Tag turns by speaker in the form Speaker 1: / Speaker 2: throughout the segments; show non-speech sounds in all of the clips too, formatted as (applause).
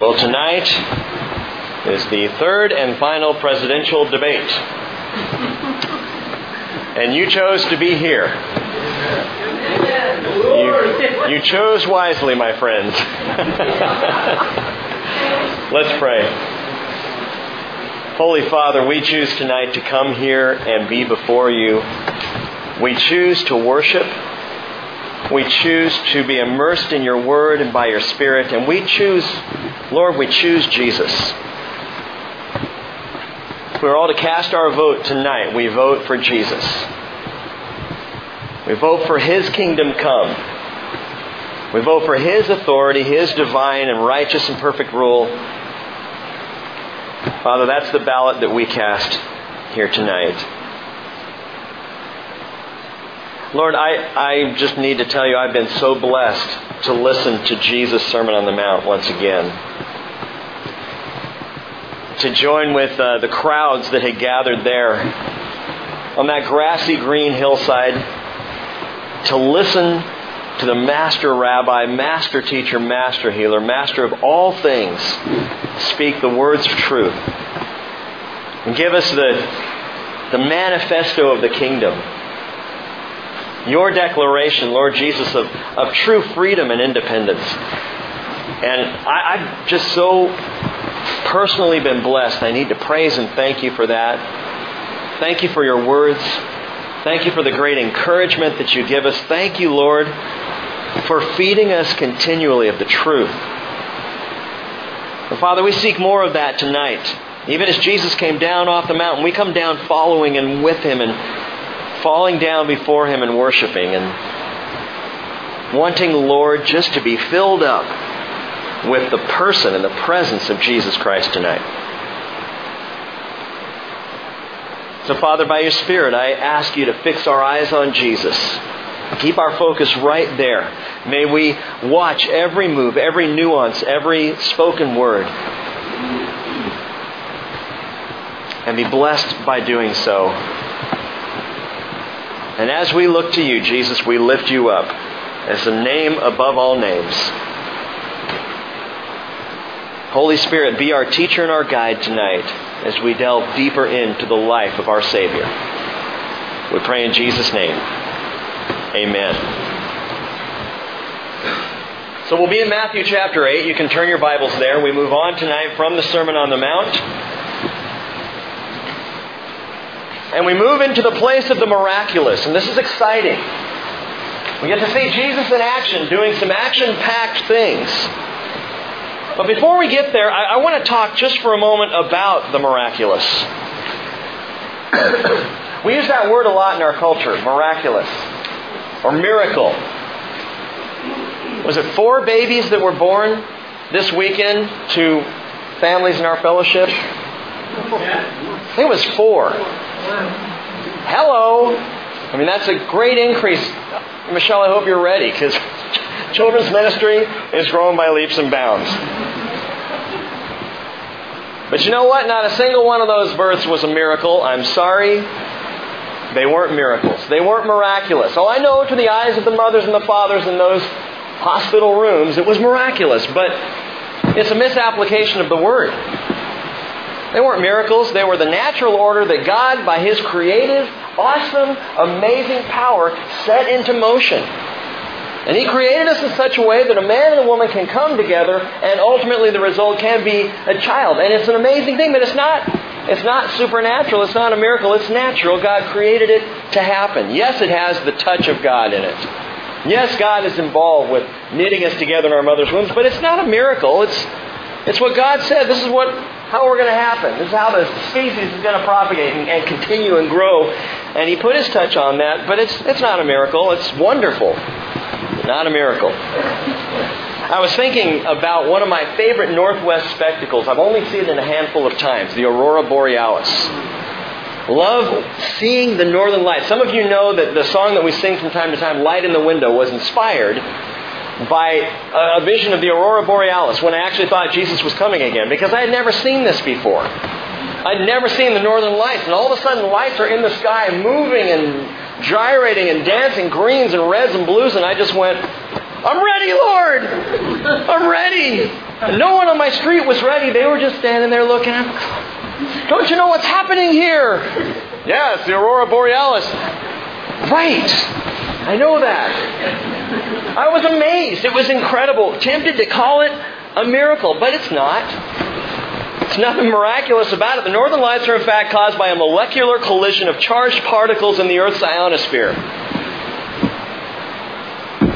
Speaker 1: Well, tonight is the third and final presidential debate. And you chose to be here. You, you chose wisely, my friends. (laughs) Let's pray. Holy Father, we choose tonight to come here and be before you. We choose to worship. We choose to be immersed in your word and by your spirit. And we choose, Lord, we choose Jesus. If we're all to cast our vote tonight, we vote for Jesus. We vote for His kingdom come. We vote for His authority, His divine and righteous and perfect rule. Father, that's the ballot that we cast here tonight. Lord, I, I just need to tell you I've been so blessed to listen to Jesus' Sermon on the Mount once again. To join with uh, the crowds that had gathered there on that grassy green hillside. To listen to the master rabbi, master teacher, master healer, master of all things speak the words of truth. And give us the, the manifesto of the kingdom your declaration, Lord Jesus, of, of true freedom and independence. And I, I've just so personally been blessed. I need to praise and thank you for that. Thank you for your words. Thank you for the great encouragement that you give us. Thank you, Lord, for feeding us continually of the truth. And Father, we seek more of that tonight. Even as Jesus came down off the mountain, we come down following and with him and falling down before Him and worshiping and wanting, the Lord, just to be filled up with the person and the presence of Jesus Christ tonight. So, Father, by your Spirit, I ask you to fix our eyes on Jesus. Keep our focus right there. May we watch every move, every nuance, every spoken word. And be blessed by doing so. And as we look to you, Jesus, we lift you up as the name above all names. Holy Spirit, be our teacher and our guide tonight as we delve deeper into the life of our Savior. We pray in Jesus' name. Amen. So we'll be in Matthew chapter 8. You can turn your Bibles there. We move on tonight from the Sermon on the Mount and we move into the place of the miraculous. And this is exciting. We get to see Jesus in action, doing some action packed things. But before we get there, I, I want to talk just for a moment about the miraculous. (coughs) we use that word a lot in our culture miraculous or miracle. Was it four babies that were born this weekend to families in our fellowship? I think it was four. Hello. I mean, that's a great increase. Michelle, I hope you're ready because (laughs) children's ministry is growing by leaps and bounds. But you know what? Not a single one of those births was a miracle. I'm sorry. They weren't miracles. They weren't miraculous. Oh, I know to the eyes of the mothers and the fathers in those hospital rooms, it was miraculous, but it's a misapplication of the word. They weren't miracles. They were the natural order that God, by His creative, awesome, amazing power, set into motion. And He created us in such a way that a man and a woman can come together and ultimately the result can be a child. And it's an amazing thing, but it's not, it's not supernatural. It's not a miracle. It's natural. God created it to happen. Yes, it has the touch of God in it. Yes, God is involved with knitting us together in our mother's wombs, but it's not a miracle. It's, it's what God said. This is what how we're going to happen. This is how the species is going to propagate and, and, continue and grow. And he put his touch on that, but it's, it's not a miracle. It's wonderful. Not a miracle. I was thinking about one of my favorite Northwest spectacles. I've only seen it a handful of times, the Aurora Borealis. Love seeing the northern lights. Some of you know that the song that we sing from time to time, Light in the Window, was inspired by a vision of the aurora borealis when I actually thought Jesus was coming again because I had never seen this before. I'd never seen the northern lights, and all of a sudden lights are in the sky moving and gyrating and dancing greens and reds and blues, and I just went, I'm ready, Lord! I'm ready! No one on my street was ready. They were just standing there looking. Don't you know what's happening here? Yes, the aurora borealis. Right. I know that. I was amazed. It was incredible. Tempted to call it a miracle, but it's not. It's nothing miraculous about it. The northern lights are in fact caused by a molecular collision of charged particles in the Earth's ionosphere.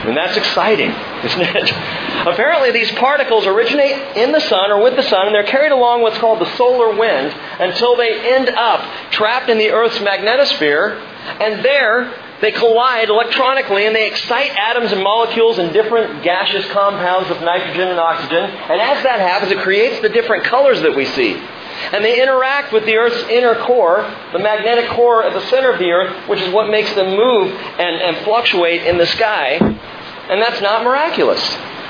Speaker 1: And that's exciting, isn't it? (laughs) Apparently, these particles originate in the sun or with the sun, and they're carried along what's called the solar wind until they end up trapped in the Earth's magnetosphere, and there they collide electronically and they excite atoms and molecules in different gaseous compounds of nitrogen and oxygen. And as that happens, it creates the different colors that we see. And they interact with the Earth's inner core, the magnetic core at the center of the Earth, which is what makes them move and, and fluctuate in the sky. And that's not miraculous.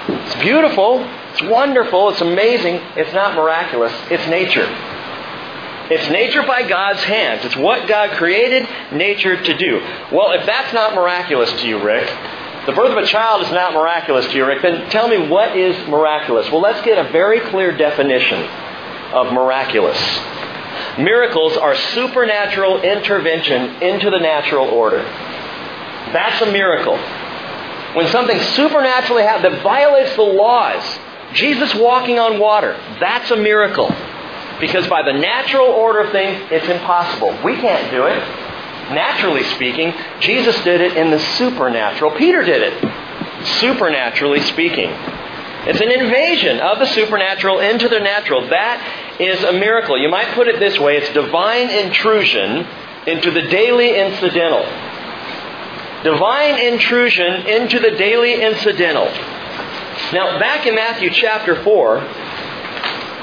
Speaker 1: It's beautiful, it's wonderful, it's amazing. It's not miraculous, it's nature. It's nature by God's hands. It's what God created nature to do. Well, if that's not miraculous to you, Rick, the birth of a child is not miraculous to you, Rick, then tell me what is miraculous? Well, let's get a very clear definition of miraculous. Miracles are supernatural intervention into the natural order. That's a miracle. When something supernaturally happens that violates the laws, Jesus walking on water, that's a miracle. Because by the natural order of things, it's impossible. We can't do it. Naturally speaking, Jesus did it in the supernatural. Peter did it. Supernaturally speaking. It's an invasion of the supernatural into the natural. That is a miracle. You might put it this way it's divine intrusion into the daily incidental. Divine intrusion into the daily incidental. Now, back in Matthew chapter 4,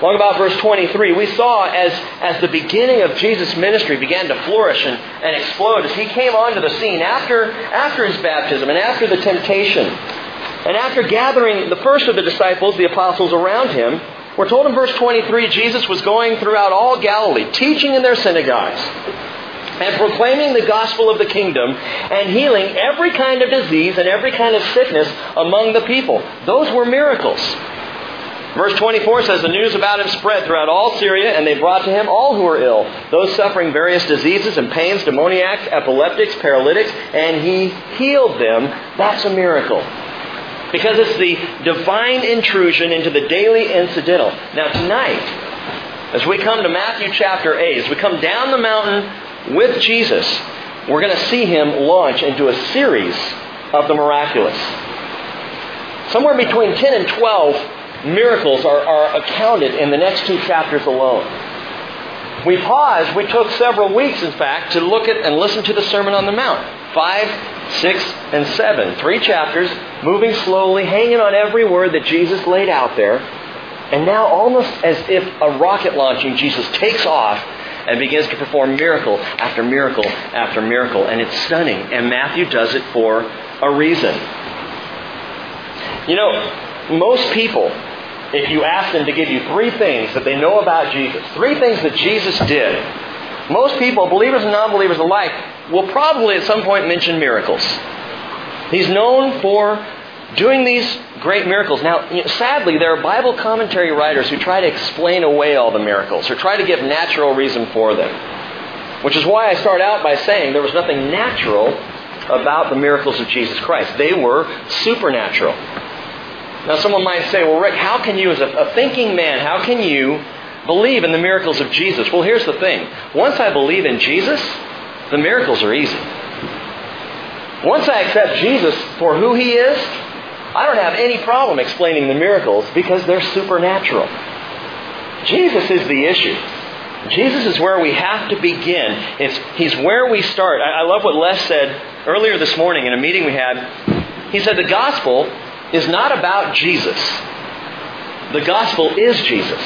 Speaker 1: Long about verse 23, we saw as, as the beginning of Jesus' ministry began to flourish and, and explode as he came onto the scene after, after his baptism and after the temptation. And after gathering the first of the disciples, the apostles, around him, we're told in verse 23 Jesus was going throughout all Galilee, teaching in their synagogues and proclaiming the gospel of the kingdom and healing every kind of disease and every kind of sickness among the people. Those were miracles. Verse 24 says, The news about him spread throughout all Syria, and they brought to him all who were ill, those suffering various diseases and pains, demoniacs, epileptics, paralytics, and he healed them. That's a miracle. Because it's the divine intrusion into the daily incidental. Now, tonight, as we come to Matthew chapter 8, as we come down the mountain with Jesus, we're going to see him launch into a series of the miraculous. Somewhere between 10 and 12 miracles are, are accounted in the next two chapters alone. We paused, we took several weeks, in fact, to look at and listen to the Sermon on the Mount. Five, six, and seven. Three chapters, moving slowly, hanging on every word that Jesus laid out there. And now, almost as if a rocket launching, Jesus takes off and begins to perform miracle after miracle after miracle. And it's stunning. And Matthew does it for a reason. You know, most people if you ask them to give you three things that they know about Jesus, three things that Jesus did, most people, believers and non believers alike, will probably at some point mention miracles. He's known for doing these great miracles. Now, sadly, there are Bible commentary writers who try to explain away all the miracles or try to give natural reason for them. Which is why I start out by saying there was nothing natural about the miracles of Jesus Christ. They were supernatural. Now, someone might say, well, Rick, how can you, as a, thinking man, how can you believe in the miracles of Jesus? Well, here's the thing. Once I believe in Jesus, the miracles are easy. Once I accept Jesus for who He is, I don't have any problem explaining the miracles because they're supernatural. Jesus is the issue. Jesus is where we have to begin. It's, he's where we start. I, I love what Les said earlier this morning in a meeting we had. He said the gospel is not about Jesus. The gospel is Jesus.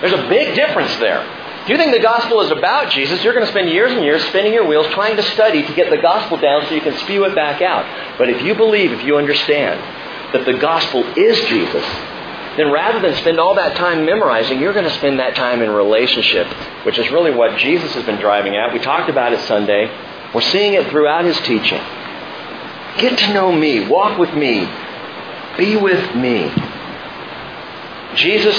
Speaker 1: There's a big difference there. If you think the gospel is about Jesus, you're going to spend years and years spinning your wheels trying to study to get the gospel down so you can spew it back out. But if you believe, if you understand that the gospel is Jesus, then rather than spend all that time memorizing, you're going to spend that time in relationship, which is really what Jesus has been driving at. We talked about it Sunday. We're seeing it throughout his teaching. Get to know me. Walk with me. Be with me. Jesus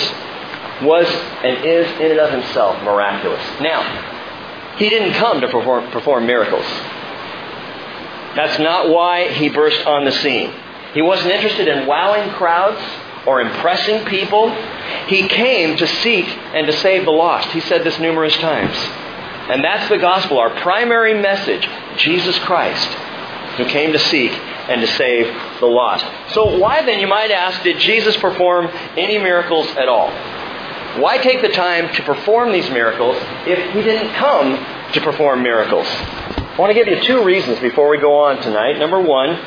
Speaker 1: was and is in and of himself miraculous. Now, he didn't come to perform, perform miracles. That's not why he burst on the scene. He wasn't interested in wowing crowds or impressing people. He came to seek and to save the lost. He said this numerous times. And that's the gospel, our primary message Jesus Christ, who came to seek and to save the lost. So, why then, you might ask, did Jesus perform any miracles at all? Why take the time to perform these miracles if he didn't come to perform miracles? I want to give you two reasons before we go on tonight. Number one,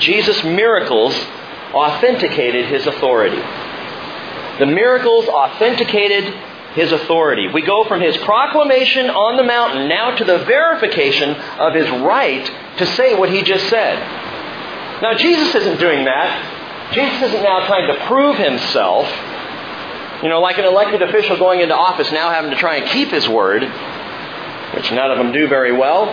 Speaker 1: Jesus' miracles authenticated his authority. The miracles authenticated his authority. We go from his proclamation on the mountain now to the verification of his right to say what he just said. Now, Jesus isn't doing that. Jesus isn't now trying to prove himself. You know, like an elected official going into office now having to try and keep his word, which none of them do very well.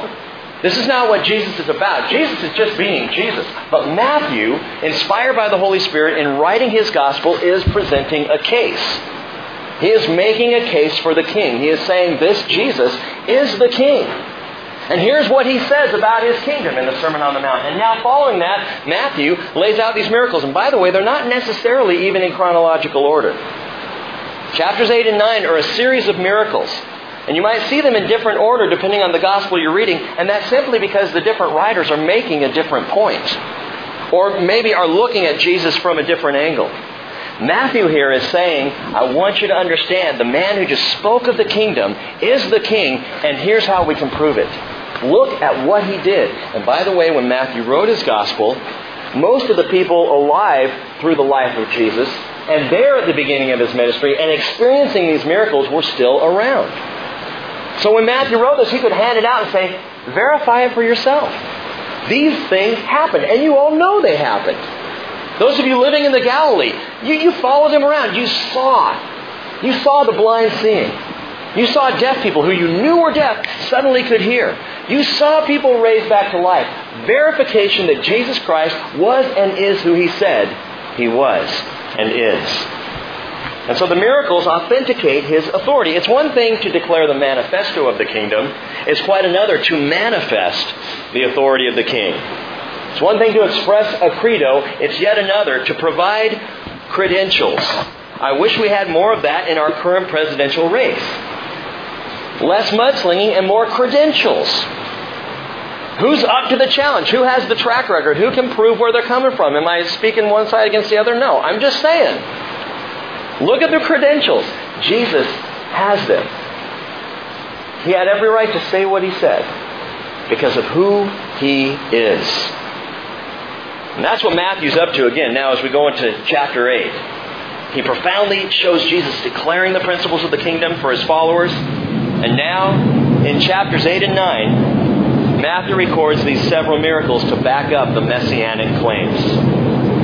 Speaker 1: This is not what Jesus is about. Jesus is just being Jesus. But Matthew, inspired by the Holy Spirit in writing his gospel, is presenting a case. He is making a case for the king. He is saying this Jesus is the king. And here's what he says about his kingdom in the Sermon on the Mount. And now, following that, Matthew lays out these miracles. And by the way, they're not necessarily even in chronological order. Chapters 8 and 9 are a series of miracles. And you might see them in different order depending on the gospel you're reading, and that's simply because the different writers are making a different point. Or maybe are looking at Jesus from a different angle. Matthew here is saying, I want you to understand the man who just spoke of the kingdom is the king, and here's how we can prove it. Look at what he did. And by the way, when Matthew wrote his gospel, most of the people alive through the life of Jesus and there at the beginning of his ministry and experiencing these miracles were still around. So when Matthew wrote this, he could hand it out and say, verify it for yourself. These things happened, and you all know they happened. Those of you living in the Galilee, you, you followed him around. You saw. You saw the blind seeing. You saw deaf people who you knew were deaf suddenly could hear. You saw people raised back to life. Verification that Jesus Christ was and is who he said he was and is. And so the miracles authenticate his authority. It's one thing to declare the manifesto of the kingdom, it's quite another to manifest the authority of the king. It's one thing to express a credo, it's yet another to provide credentials. I wish we had more of that in our current presidential race. Less mudslinging and more credentials. Who's up to the challenge? Who has the track record? Who can prove where they're coming from? Am I speaking one side against the other? No. I'm just saying. Look at the credentials. Jesus has them. He had every right to say what he said because of who he is. And that's what Matthew's up to again now as we go into chapter 8. He profoundly shows Jesus declaring the principles of the kingdom for his followers. And now, in chapters 8 and 9, Matthew records these several miracles to back up the messianic claims.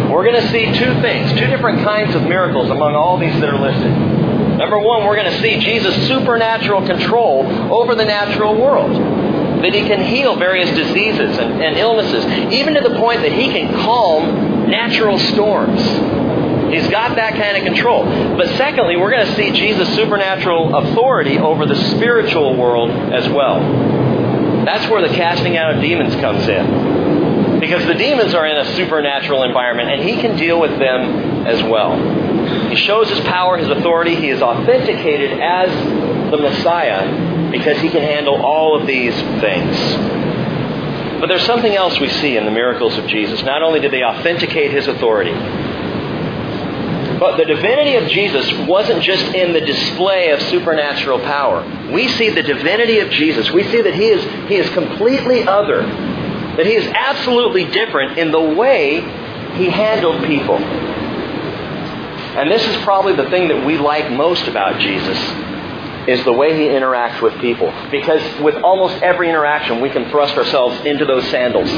Speaker 1: We're going to see two things, two different kinds of miracles among all these that are listed. Number one, we're going to see Jesus' supernatural control over the natural world. That he can heal various diseases and, and illnesses, even to the point that he can calm natural storms. He's got that kind of control. But secondly, we're going to see Jesus' supernatural authority over the spiritual world as well. That's where the casting out of demons comes in. Because the demons are in a supernatural environment, and he can deal with them as well. He shows his power, his authority. He is authenticated as the Messiah because he can handle all of these things. But there's something else we see in the miracles of Jesus. Not only did they authenticate his authority, but the divinity of Jesus wasn't just in the display of supernatural power. We see the divinity of Jesus. We see that he is, he is completely other that he is absolutely different in the way he handled people. And this is probably the thing that we like most about Jesus is the way he interacts with people. Because with almost every interaction, we can thrust ourselves into those sandals.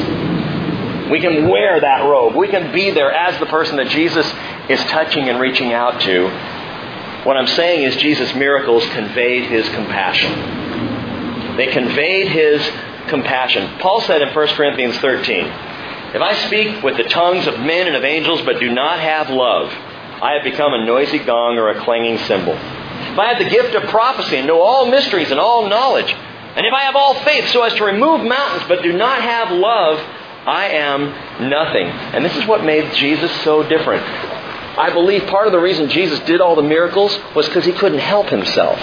Speaker 1: We can wear that robe. We can be there as the person that Jesus is touching and reaching out to. What I'm saying is Jesus' miracles conveyed his compassion. They conveyed his compassion. Paul said in 1 Corinthians 13, If I speak with the tongues of men and of angels but do not have love, I have become a noisy gong or a clanging cymbal. If I have the gift of prophecy and know all mysteries and all knowledge, and if I have all faith so as to remove mountains but do not have love, I am nothing. And this is what made Jesus so different. I believe part of the reason Jesus did all the miracles was because he couldn't help himself.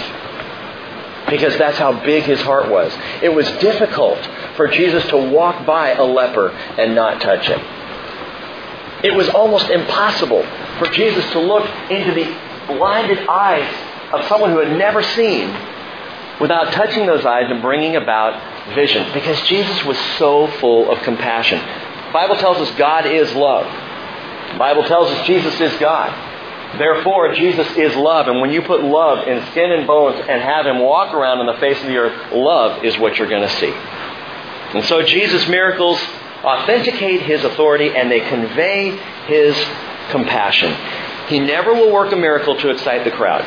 Speaker 1: Because that's how big his heart was. It was difficult for Jesus to walk by a leper and not touch him. It was almost impossible for Jesus to look into the blinded eyes of someone who had never seen without touching those eyes and bringing about vision because Jesus was so full of compassion. The Bible tells us God is love. The Bible tells us Jesus is God. Therefore, Jesus is love. And when you put love in skin and bones and have him walk around on the face of the earth, love is what you're going to see. And so Jesus' miracles authenticate his authority and they convey his compassion. He never will work a miracle to excite the crowd.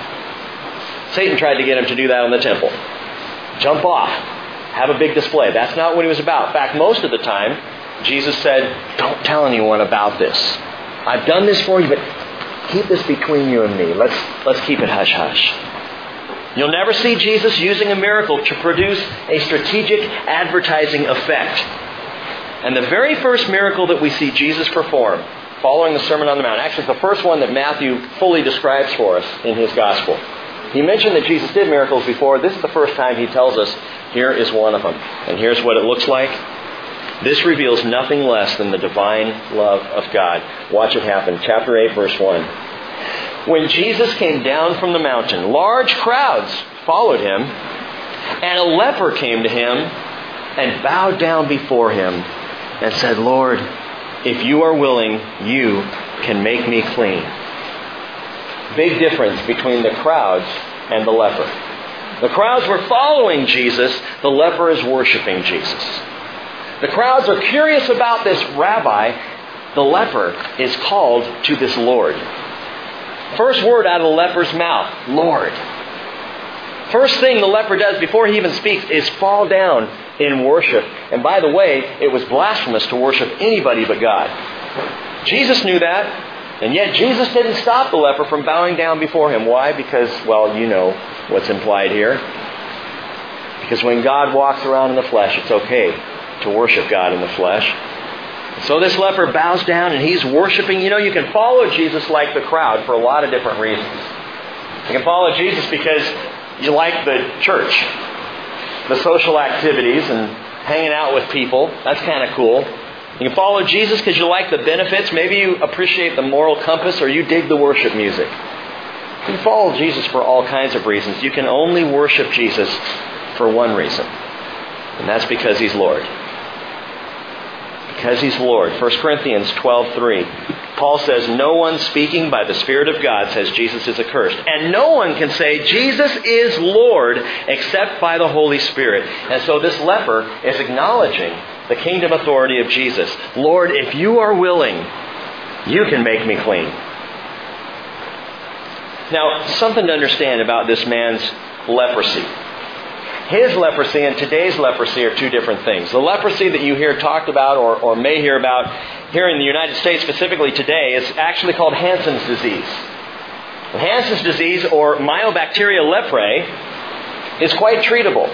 Speaker 1: Satan tried to get him to do that on the temple. Jump off. Have a big display. That's not what he was about. In fact, most of the time, Jesus said, Don't tell anyone about this. I've done this for you, but keep this between you and me. Let's, let's keep it hush hush. You'll never see Jesus using a miracle to produce a strategic advertising effect. And the very first miracle that we see Jesus perform following the Sermon on the Mount, actually, the first one that Matthew fully describes for us in his Gospel. He mentioned that Jesus did miracles before. This is the first time he tells us, here is one of them. And here's what it looks like. This reveals nothing less than the divine love of God. Watch it happen. Chapter 8, verse 1. When Jesus came down from the mountain, large crowds followed him, and a leper came to him and bowed down before him and said, Lord, if you are willing, you can make me clean. Big difference between the crowds and the leper. The crowds were following Jesus, the leper is worshiping Jesus. The crowds are curious about this rabbi. The leper is called to this Lord. First word out of the leper's mouth, Lord. First thing the leper does before he even speaks is fall down in worship. And by the way, it was blasphemous to worship anybody but God. Jesus knew that. And yet Jesus didn't stop the leper from bowing down before him. Why? Because, well, you know what's implied here. Because when God walks around in the flesh, it's okay to worship God in the flesh. So this leper bows down and he's worshiping. You know, you can follow Jesus like the crowd for a lot of different reasons. You can follow Jesus because you like the church, the social activities, and hanging out with people. That's kind of cool. You can follow Jesus because you like the benefits. Maybe you appreciate the moral compass or you dig the worship music. You can follow Jesus for all kinds of reasons. You can only worship Jesus for one reason, and that's because He's Lord. Because He's Lord. 1 Corinthians 12.3 Paul says, No one speaking by the Spirit of God says Jesus is accursed. And no one can say Jesus is Lord except by the Holy Spirit. And so this leper is acknowledging the kingdom authority of Jesus. Lord, if you are willing, you can make me clean. Now, something to understand about this man's leprosy. His leprosy and today's leprosy are two different things. The leprosy that you hear talked about or, or may hear about here in the United States specifically today is actually called Hansen's disease. Hansen's disease or mycobacteria leprae is quite treatable.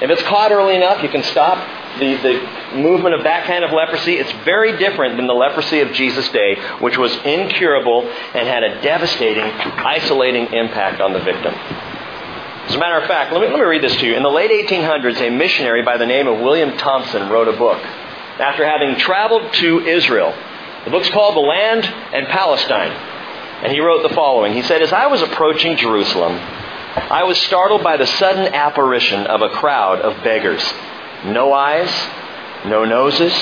Speaker 1: If it's caught early enough, you can stop the, the movement of that kind of leprosy. It's very different than the leprosy of Jesus' day, which was incurable and had a devastating, isolating impact on the victim. As a matter of fact, let me, let me read this to you. In the late 1800s, a missionary by the name of William Thomson wrote a book after having traveled to Israel. The book's called The Land and Palestine. And he wrote the following He said, As I was approaching Jerusalem, I was startled by the sudden apparition of a crowd of beggars. No eyes, no noses,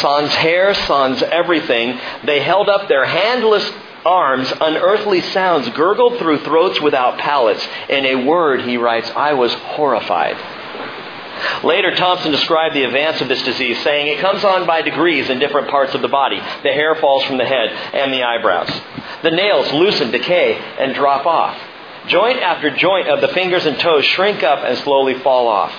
Speaker 1: sans hair, sans everything. They held up their handless arms, unearthly sounds gurgled through throats without palates. In a word, he writes, I was horrified. Later, Thomson described the advance of this disease, saying it comes on by degrees in different parts of the body. The hair falls from the head and the eyebrows. The nails loosen, decay, and drop off. Joint after joint of the fingers and toes shrink up and slowly fall off.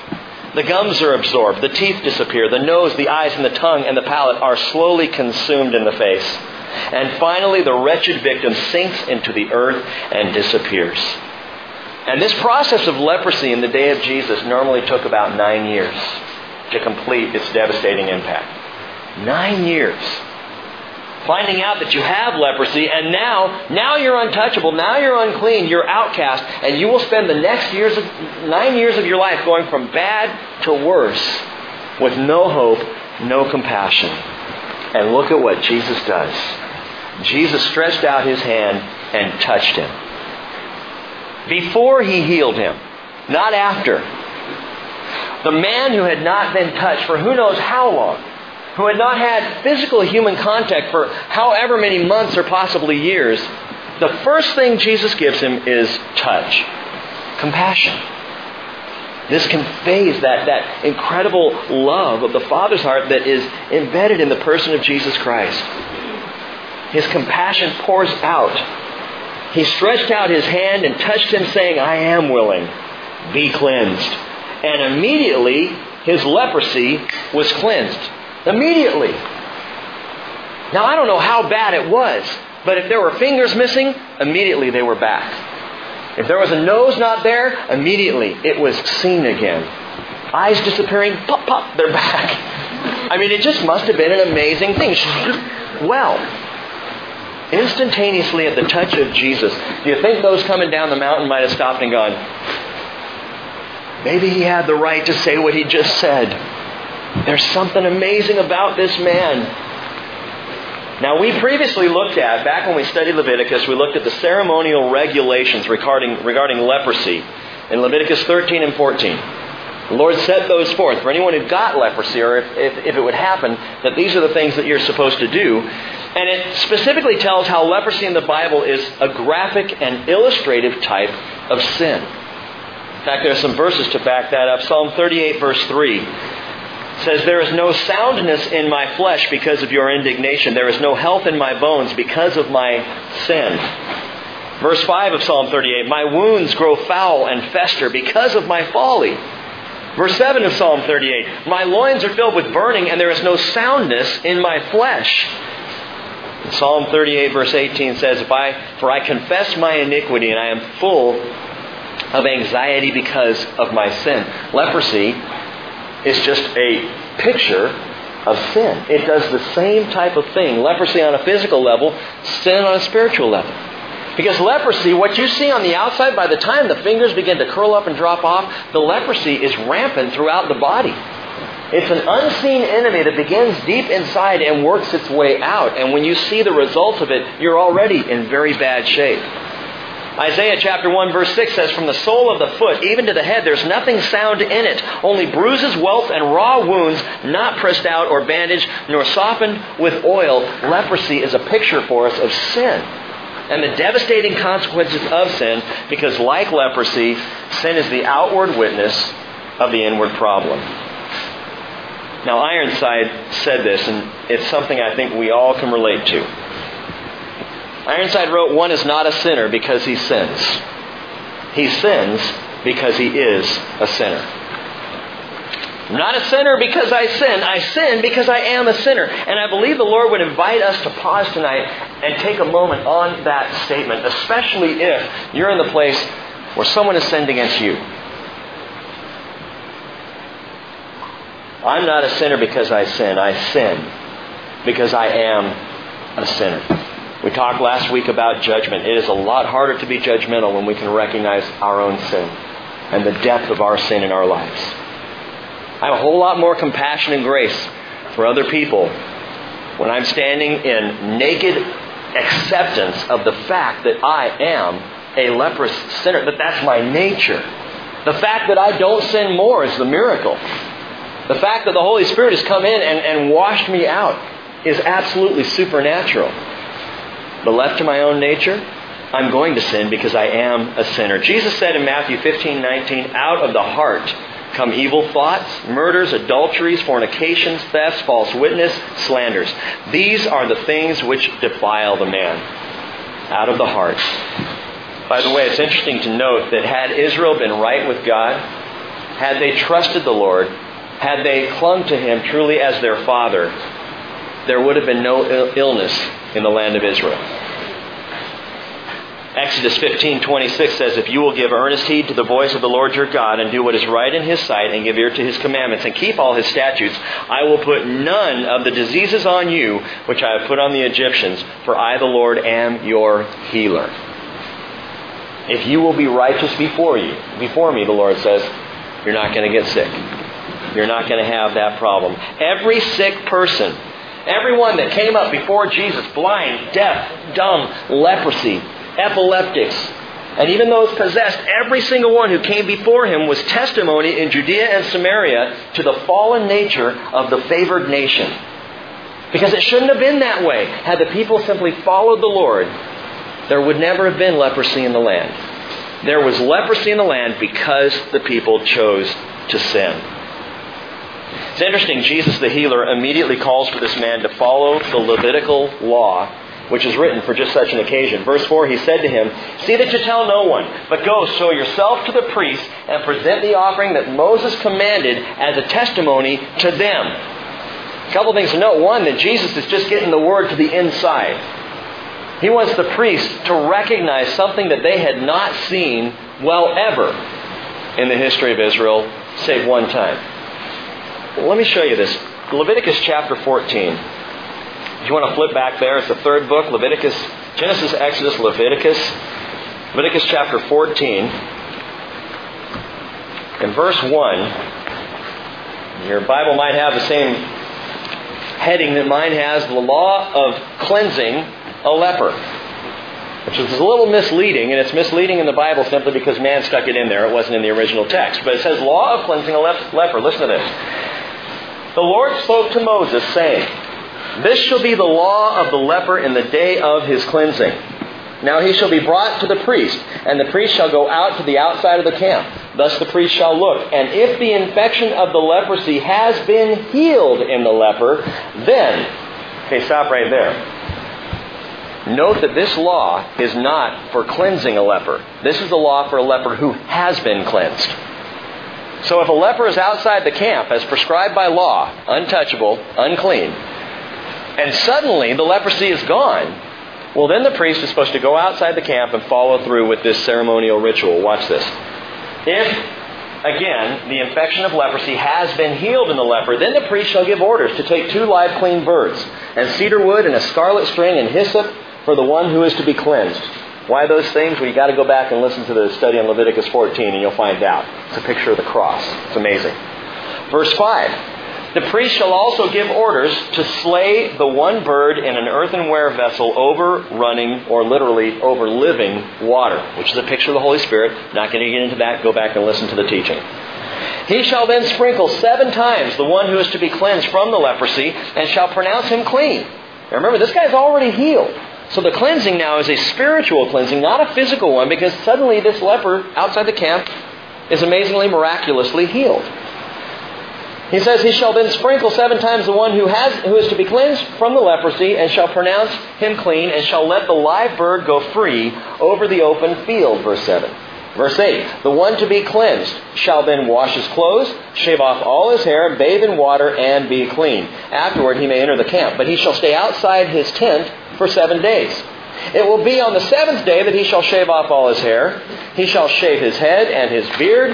Speaker 1: The gums are absorbed, the teeth disappear, the nose, the eyes, and the tongue and the palate are slowly consumed in the face. And finally, the wretched victim sinks into the earth and disappears. And this process of leprosy in the day of Jesus normally took about nine years to complete its devastating impact. Nine years. Finding out that you have leprosy, and now, now you're untouchable, now you're unclean, you're outcast, and you will spend the next years of, nine years of your life going from bad to worse with no hope, no compassion. And look at what Jesus does. Jesus stretched out his hand and touched him. Before he healed him, not after. The man who had not been touched for who knows how long, who had not had physical human contact for however many months or possibly years, the first thing Jesus gives him is touch, compassion. This conveys that, that incredible love of the Father's heart that is embedded in the person of Jesus Christ. His compassion pours out he stretched out his hand and touched him, saying, I am willing. Be cleansed. And immediately his leprosy was cleansed. Immediately. Now, I don't know how bad it was, but if there were fingers missing, immediately they were back. If there was a nose not there, immediately it was seen again. Eyes disappearing, pop, pop, they're (laughs) back. I mean, it just must have been an amazing thing. (laughs) Well, instantaneously at the touch of Jesus, do you think those coming down the mountain might have stopped and gone, maybe he had the right to say what he just said? There's something amazing about this man. Now, we previously looked at, back when we studied Leviticus, we looked at the ceremonial regulations regarding, regarding leprosy in Leviticus 13 and 14. The Lord set those forth for anyone who got leprosy, or if, if, if, it would happen, that these are the things that you're supposed to do. And it specifically tells how leprosy in the Bible is a graphic and illustrative type of sin. In fact, there are some verses to back that up. Psalm 38, verse 3 says, There is no soundness in my flesh because of your indignation. There is no health in my bones because of my sin. Verse 5 of Psalm 38 My wounds grow foul and fester because of my folly. Verse 7 of Psalm 38 My loins are filled with burning, and there is no soundness in my flesh. Psalm 38, verse 18 says, if I, For I confess my iniquity, and I am full of anxiety because of my sin. Leprosy is just a picture of sin. It does the same type of thing. Leprosy on a physical level, sin on a spiritual level. Because leprosy, what you see on the outside, by the time the fingers begin to curl up and drop off, the leprosy is rampant throughout the body. It's an unseen enemy that begins deep inside and works its way out. And when you see the results of it, you're already in very bad shape. Isaiah chapter 1 verse 6 says, From the sole of the foot even to the head, there's nothing sound in it, only bruises, welts, and raw wounds, not pressed out or bandaged, nor softened with oil. Leprosy is a picture for us of sin and the devastating consequences of sin because, like leprosy, sin is the outward witness of the inward problem. Now, Ironside said this, and it's something I think we all can relate to. Ironside wrote, One is not a sinner because he sins. He sins because he is a sinner. I'm not a sinner because I sin. I sin because I am a sinner. And I believe the Lord would invite us to pause tonight and take a moment on that statement, especially if you're in the place where someone has sinned against you. I'm not a sinner because I sin. I sin because I am a sinner. We talked last week about judgment. It is a lot harder to be judgmental when we can recognize our own sin and the depth of our sin in our lives. I have a whole lot more compassion and grace for other people when I'm standing in naked acceptance of the fact that I am a leprous sinner, that that's my nature. The fact that I don't sin more is the miracle. The fact that the Holy Spirit has come in and, and washed me out is absolutely supernatural. But left to my own nature, I'm going to sin because I am a sinner. Jesus said in Matthew 15, 19, out of the heart come evil thoughts, murders, adulteries, fornications, thefts, false witness, slanders. These are the things which defile the man out of the heart. By the way, it's interesting to note that had Israel been right with God, had they trusted the Lord, had they clung to Him truly as their Father, there would have been no illness in the land of Israel. Exodus 15:26 says, "If you will give earnest heed to the voice of the Lord your God and do what is right in his sight and give ear to his commandments and keep all his statutes, I will put none of the diseases on you which I have put on the Egyptians, for I the Lord am your healer." If you will be righteous before you, before me, the Lord says, you're not going to get sick. You're not going to have that problem. Every sick person, everyone that came up before Jesus, blind, deaf, dumb, leprosy, epileptics, and even those possessed, every single one who came before him was testimony in Judea and Samaria to the fallen nature of the favored nation. Because it shouldn't have been that way. Had the people simply followed the Lord, there would never have been leprosy in the land. There was leprosy in the land because the people chose to sin. It's interesting, Jesus the healer immediately calls for this man to follow the Levitical law, which is written for just such an occasion. Verse 4, he said to him, See that you tell no one, but go, show yourself to the priest, and present the offering that Moses commanded as a testimony to them. A couple things to note. One, that Jesus is just getting the word to the inside. He wants the priest to recognize something that they had not seen well ever in the history of Israel, save one time. Let me show you this. Leviticus chapter 14. If you want to flip back there, it's the third book, Leviticus, Genesis, Exodus, Leviticus. Leviticus chapter 14. In verse 1, your Bible might have the same heading that mine has, the law of cleansing a leper. Which is a little misleading, and it's misleading in the Bible simply because man stuck it in there. It wasn't in the original text. But it says, Law of cleansing a leper. Listen to this. The Lord spoke to Moses, saying, This shall be the law of the leper in the day of his cleansing. Now he shall be brought to the priest, and the priest shall go out to the outside of the camp. Thus the priest shall look. And if the infection of the leprosy has been healed in the leper, then, okay, stop right there. Note that this law is not for cleansing a leper. This is a law for a leper who has been cleansed. So if a leper is outside the camp as prescribed by law, untouchable, unclean, and suddenly the leprosy is gone, well, then the priest is supposed to go outside the camp and follow through with this ceremonial ritual. Watch this. If, again, the infection of leprosy has been healed in the leper, then the priest shall give orders to take two live clean birds, and cedar wood, and a scarlet string, and hyssop, for the one who is to be cleansed. Why those things? Well, you've got to go back and listen to the study on Leviticus 14 and you'll find out. It's a picture of the cross. It's amazing. Verse 5. The priest shall also give orders to slay the one bird in an earthenware vessel over running, or literally over living water, which is a picture of the Holy Spirit. Not going to get into that. Go back and listen to the teaching. He shall then sprinkle seven times the one who is to be cleansed from the leprosy, and shall pronounce him clean. Now remember, this guy's already healed. So the cleansing now is a spiritual cleansing, not a physical one, because suddenly this leper outside the camp is amazingly, miraculously healed. He says, He shall then sprinkle seven times the one who, has, who is to be cleansed from the leprosy, and shall pronounce him clean, and shall let the live bird go free over the open field. Verse 7. Verse 8 The one to be cleansed shall then wash his clothes, shave off all his hair, bathe in water, and be clean. Afterward he may enter the camp, but he shall stay outside his tent for seven days. It will be on the seventh day that he shall shave off all his hair. He shall shave his head and his beard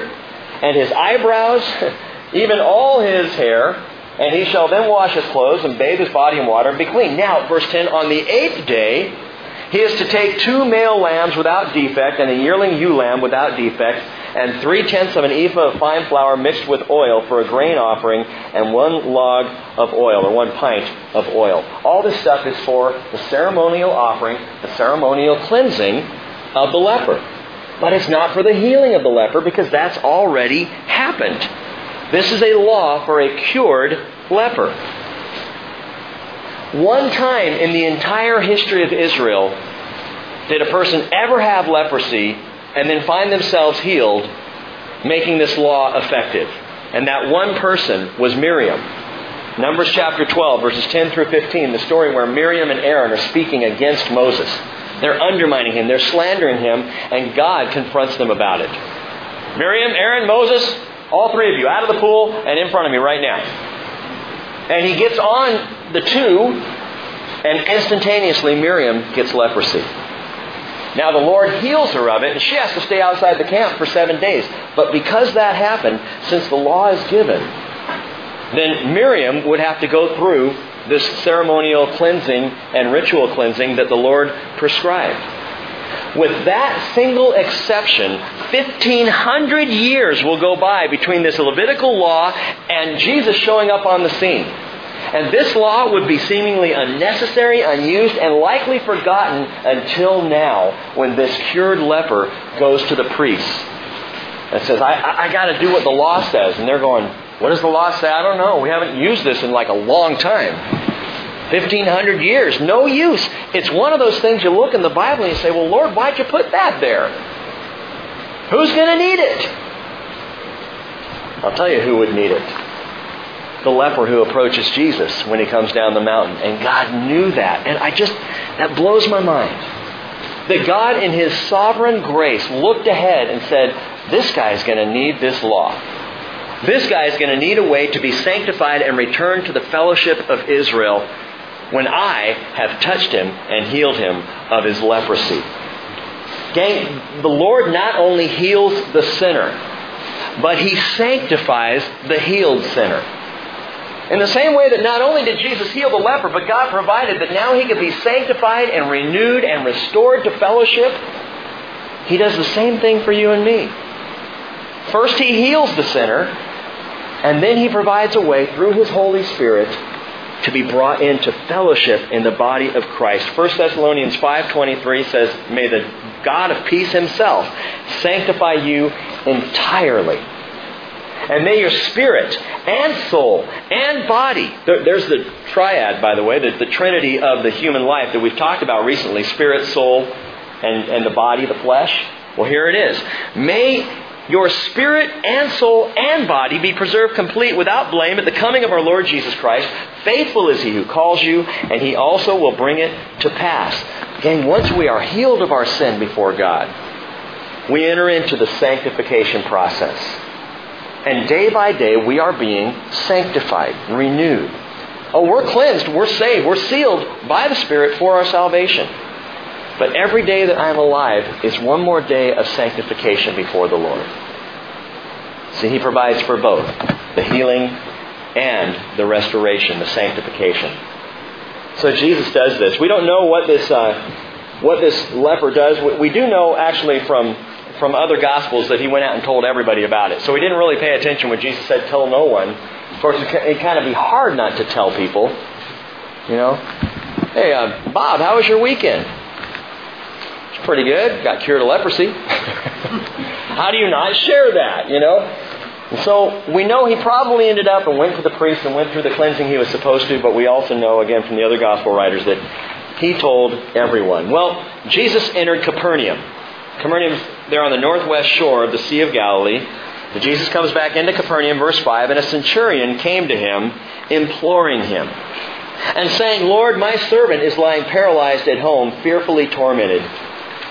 Speaker 1: and his eyebrows, (laughs) even all his hair, and he shall then wash his clothes and bathe his body in water and be clean. Now, verse 10 On the eighth day, he is to take two male lambs without defect and a yearling ewe lamb without defect and three tenths of an ephah of fine flour mixed with oil for a grain offering and one log of oil or one pint of oil. All this stuff is for the ceremonial offering, the ceremonial cleansing of the leper. But it's not for the healing of the leper because that's already happened. This is a law for a cured leper. One time in the entire history of Israel did a person ever have leprosy and then find themselves healed, making this law effective. And that one person was Miriam. Numbers chapter 12, verses 10 through 15, the story where Miriam and Aaron are speaking against Moses. They're undermining him, they're slandering him, and God confronts them about it. Miriam, Aaron, Moses, all three of you, out of the pool and in front of me right now. And he gets on the two And instantaneously, Miriam gets leprosy. Now, the Lord heals her of it, and she has to stay outside the camp for seven days. But because that happened, since the law is given, then Miriam would have to go through this ceremonial cleansing and ritual cleansing that the Lord prescribed. With that single exception, 1,500 years will go by between this Levitical law and Jesus showing up on the scene. And this law would be seemingly unnecessary, unused, and likely forgotten until now when this cured leper goes to the priest and says, I, I, I got to do what the law says. And they're going, What does the law say? I don't know. We haven't used this in like a long time. 1,500 years. No use. It's one of those things you look in the Bible and you say, Well, Lord, why'd you put that there? Who's going to need it? I'll tell you who would need it the leper who approaches Jesus when he comes down the mountain. And God knew that. And I just, that blows my mind. That God, in His sovereign grace, looked ahead and said, This guy is going to need this law. This guy is going to need a way to be sanctified and return to the fellowship of Israel when I have touched him and healed him of his leprosy. Gang, the Lord not only heals the sinner, but he sanctifies the healed sinner. In the same way that not only did Jesus heal the leper, but God provided that now he could be sanctified and renewed and restored to fellowship, he does the same thing for you and me. First, he heals the sinner, and then he provides a way through his Holy Spirit to be brought into fellowship in the body of Christ. 1 Thessalonians 5:23 says, "May the God of peace himself sanctify you entirely." And may your spirit and soul and body, there's the triad, by the way, the, the trinity of the human life that we've talked about recently spirit, soul, and, and the body, the flesh. Well, here it is. May your spirit and soul and body be preserved complete without blame at the coming of our Lord Jesus Christ. Faithful is he who calls you, and he also will bring it to pass. Again, once we are healed of our sin before God, we enter into the sanctification process. And day by day, we are being sanctified, renewed. Oh, we're cleansed, we're saved, we're sealed by the Spirit for our salvation. But every day that I am alive is one more day of sanctification before the Lord. See, He provides for both the healing and the restoration, the sanctification. So Jesus does this. We don't know what this, uh, what this leper does. We do know actually from, from other Gospels that he went out and told everybody about it. So we didn't really pay attention when Jesus said, tell no one. Of course, it kind of be hard not to tell people. You know? Hey, uh, Bob, how was your weekend? Pretty good. Got cured of leprosy. (laughs) How do you not share that, you know? And so we know he probably ended up and went to the priest and went through the cleansing he was supposed to, but we also know, again, from the other gospel writers, that he told everyone. Well, Jesus entered Capernaum. Capernaum's there on the northwest shore of the Sea of Galilee. But Jesus comes back into Capernaum, verse 5, and a centurion came to him, imploring him, and saying, Lord, my servant is lying paralyzed at home, fearfully tormented.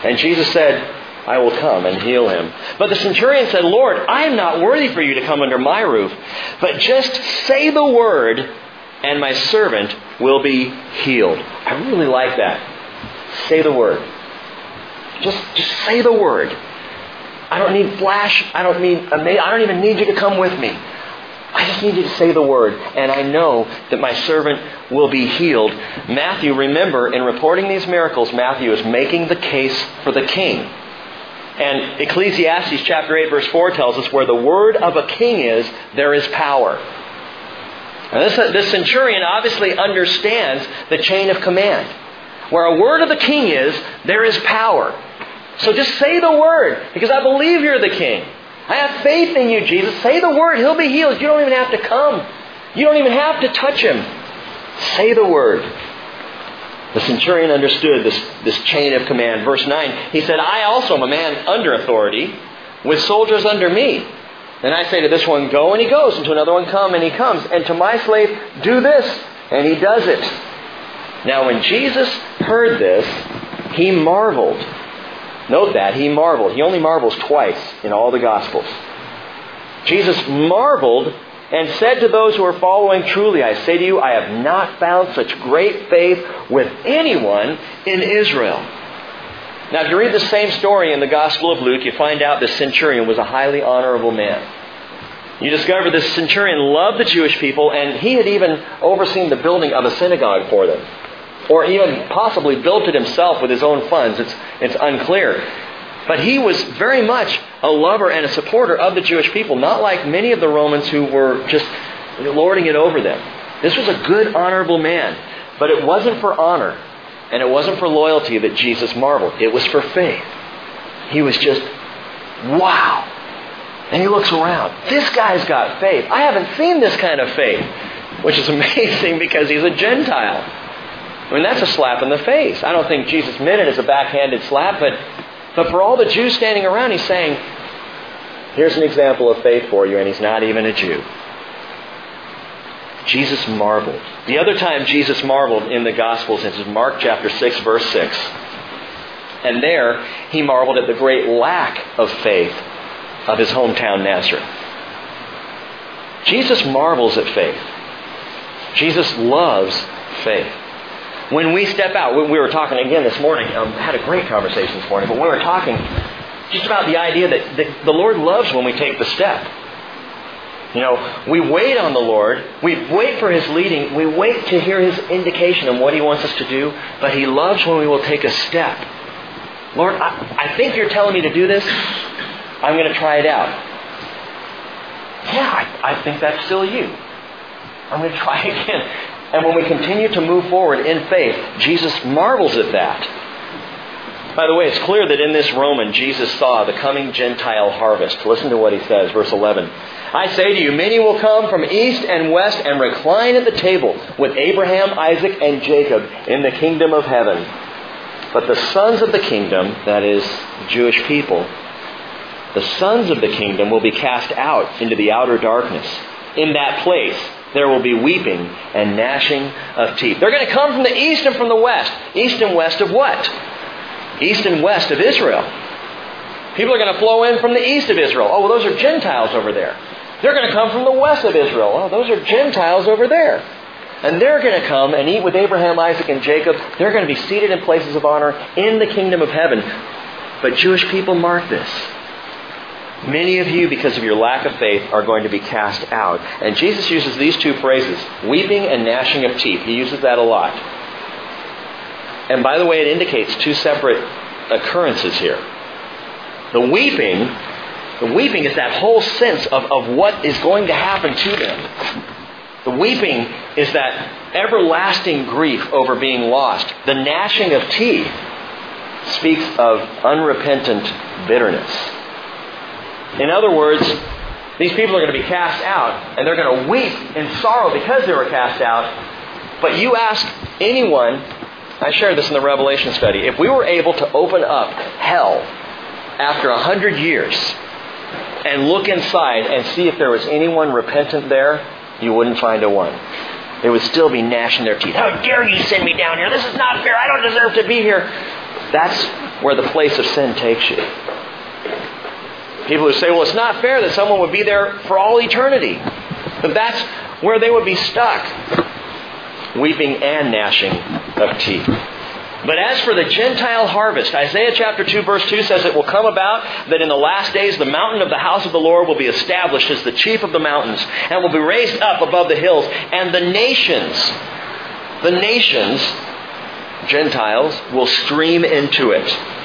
Speaker 1: And Jesus said, I will come and heal him. But the centurion said, Lord, I am not worthy for you to come under my roof, but just say the word, and my servant will be healed. I really like that. Say the word. Just, just say the word. I don't need flash. I don't need. I don't even need you to come with me. I just need you to say the word, and I know that my servant will be healed. Matthew, remember, in reporting these miracles, Matthew is making the case for the king. And Ecclesiastes chapter 8, verse 4 tells us where the word of a king is, there is power. Now this, this centurion obviously understands the chain of command. Where a word of the king is, there is power. So just say the word, because I believe you're the king. I have faith in you, Jesus. Say the word. He'll be healed. You don't even have to come. You don't even have to touch him. Say the word. The centurion understood this, this chain of command. Verse 9, he said, I also am a man under authority, with soldiers under me. And I say to this one, Go, and he goes, and to another one, Come, and he comes. And to my slave, Do this, and he does it. Now, when Jesus heard this, he marveled Note that. He marveled. He only marvels twice in all the Gospels. Jesus marveled and said to those who were following, Truly, I say to you, I have not found such great faith with anyone in Israel. Now, if you read the same story in the Gospel of Luke, you find out the centurion was a highly honorable man. You discover this centurion loved the Jewish people, and he had even overseen the building of a synagogue for them. Or even possibly built it himself with his own funds. It's, it's unclear. But he was very much a lover and a supporter of the Jewish people, not like many of the Romans who were just lording it over them. This was a good, honorable man. But it wasn't for honor and it wasn't for loyalty that Jesus marveled. It was for faith. He was just, wow. And he looks around. This guy's got faith. I haven't seen this kind of faith. Which is (laughs) amazing because he's a Gentile. I mean, that's a slap in the face. I don't think Jesus meant it as a backhanded slap, but but for all the Jews standing around, he's saying, here's an example of faith for you, and he's not even a Jew. Jesus marveled. The other time Jesus marveled in the Gospels is Mark chapter 6, verse 6. And there, he marveled at the great lack of faith of his hometown Nazareth. Jesus marvels at faith. Jesus loves faith when we step out, we were talking again this morning, um, had a great conversation this morning, but we were talking just about the idea that, the Lord loves when we take the step. You know, we wait on the Lord, we wait for His leading, we wait to hear His indication on what He wants us to do, but He loves when we will take a step. Lord, I, I think you're telling me to do this. I'm going to try it out. Yeah, I, I think that's still you. I'm going to try (laughs) again. And when we continue to move forward in faith, Jesus marvels at that. By the way, it's clear that in this Roman, Jesus saw the coming Gentile harvest. Listen to what he says, verse 11. I say to you, many will come from east and west and recline at the table with Abraham, Isaac, and Jacob in the kingdom of heaven. But the sons of the kingdom, that is, Jewish people, the sons of the kingdom will be cast out into the outer darkness. In that place, there will be weeping and gnashing of teeth. They're going to come from the east and from the west. East and west of what? East and west of Israel. People are going to flow in from the east of Israel. Oh, well, those are Gentiles over there. They're going to come from the west of Israel. Oh, those are Gentiles over there. And they're going to come and eat with Abraham, Isaac, and Jacob. They're going to be seated in places of honor in the kingdom of heaven. But Jewish people mark this. Many of you, because of your lack of faith, are going to be cast out. And Jesus uses these two phrases weeping and gnashing of teeth. He uses that a lot. And by the way, it indicates two separate occurrences here. The weeping, the weeping is that whole sense of, of what is going to happen to them. The weeping is that everlasting grief over being lost. The gnashing of teeth speaks of unrepentant bitterness. In other words, these people are going to be cast out, and they're going to weep in sorrow because they were cast out. But you ask anyone, I shared this in the Revelation study, if we were able to open up hell after a hundred years and look inside and see if there was anyone repentant there, you wouldn't find a one. They would still be gnashing their teeth. How dare you send me down here? This is not fair. I don't deserve to be here. That's where the place of sin takes you. People who say, well, it's not fair that someone would be there for all eternity. But that's where they would be stuck, weeping and gnashing of teeth. But as for the Gentile harvest, Isaiah chapter 2 verse 2 says it will come about that in the last days the mountain of the house of the Lord will be established as the chief of the mountains and will be raised up above the hills and the nations, the nations, Gentiles, will stream into it.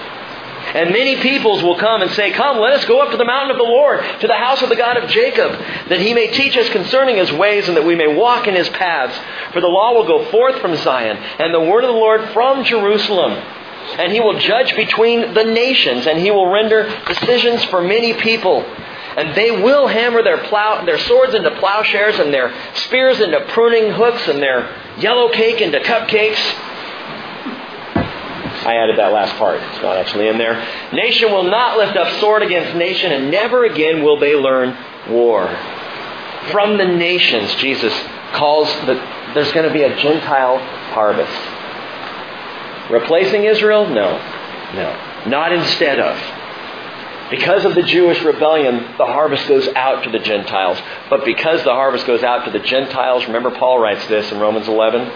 Speaker 1: And many peoples will come and say, Come, let us go up to the mountain of the Lord, to the house of the God of Jacob, that he may teach us concerning his ways and that we may walk in his paths. For the law will go forth from Zion, and the word of the Lord from Jerusalem. And he will judge between the nations, and he will render decisions for many people. And they will hammer their plow, their swords into plowshares, and their spears into pruning hooks, and their yellow cake into cupcakes. I added that last part. It's not actually in there. Nation will not lift up sword against nation, and never again will they learn war. From the nations, Jesus calls that there's going to be a Gentile harvest. Replacing Israel? No. No. Not instead of. Because of the Jewish rebellion, the harvest goes out to the Gentiles. But because the harvest goes out to the Gentiles, remember Paul writes this in Romans 11,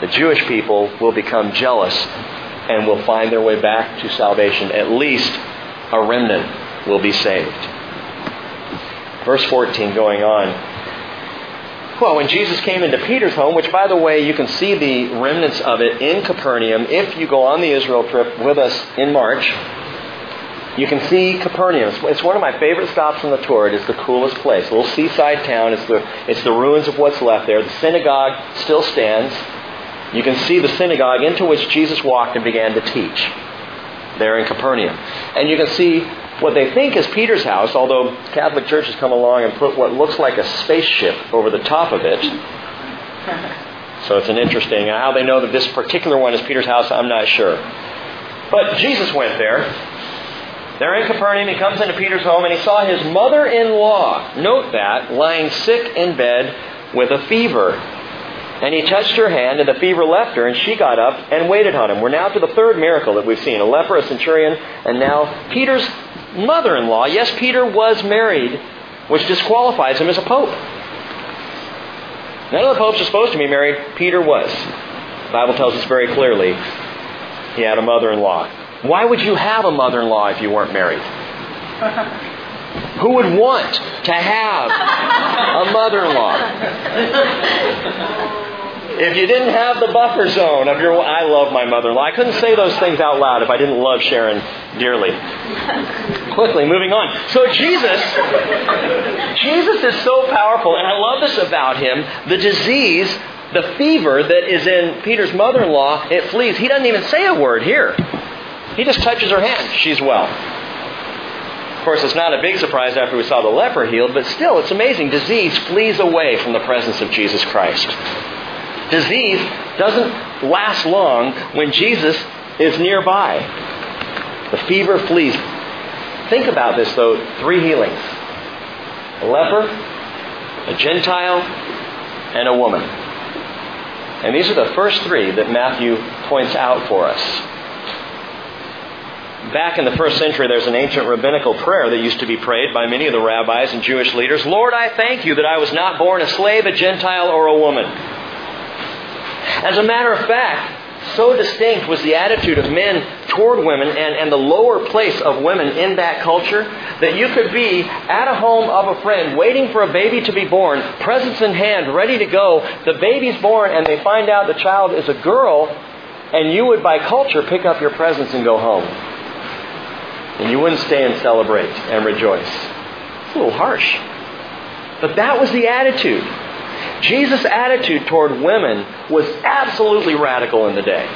Speaker 1: the Jewish people will become jealous and will find their way back to salvation. At least a remnant will be saved. Verse 14 going on. Well, when Jesus came into Peter's home, which by the way, you can see the remnants of it in Capernaum if you go on the Israel trip with us in March. You can see Capernaum. It's one of my favorite stops on the tour. It is the coolest place. A little seaside town. It's the, it's the ruins of what's left there. The synagogue still stands. You can see the synagogue into which Jesus walked and began to teach there in Capernaum. And you can see what they think is Peter's house, although Catholic churches come along and put what looks like a spaceship over the top of it. So it's an interesting, uh, how they know that this particular one is Peter's house, I'm not sure. But Jesus went there. There in Capernaum, he comes into Peter's home and he saw his mother in law, note that, lying sick in bed with a fever. And he touched her hand, and the fever left her, and she got up and waited on him. We're now to the third miracle that we've seen a leper, a centurion, and now Peter's mother in law. Yes, Peter was married, which disqualifies him as a pope. None of the popes are supposed to be married. Peter was. The Bible tells us very clearly he had a mother in law. Why would you have a mother in law if you weren't married? Who would want to have a mother in law? (laughs) If you didn't have the buffer zone of your, I love my mother-in-law. I couldn't say those things out loud if I didn't love Sharon dearly. (laughs) Quickly, moving on. So Jesus, Jesus is so powerful, and I love this about him. The disease, the fever that is in Peter's mother-in-law, it flees. He doesn't even say a word here. He just touches her hand. She's well. Of course, it's not a big surprise after we saw the leper healed, but still, it's amazing. Disease flees away from the presence of Jesus Christ. Disease doesn't last long when Jesus is nearby. The fever flees. Think about this, though three healings a leper, a Gentile, and a woman. And these are the first three that Matthew points out for us. Back in the first century, there's an ancient rabbinical prayer that used to be prayed by many of the rabbis and Jewish leaders Lord, I thank you that I was not born a slave, a Gentile, or a woman. As a matter of fact, so distinct was the attitude of men toward women and, and the lower place of women in that culture that you could be at a home of a friend waiting for a baby to be born, presents in hand, ready to go. The baby's born and they find out the child is a girl, and you would, by culture, pick up your presents and go home. And you wouldn't stay and celebrate and rejoice. It's a little harsh. But that was the attitude. Jesus' attitude toward women was absolutely radical in the day.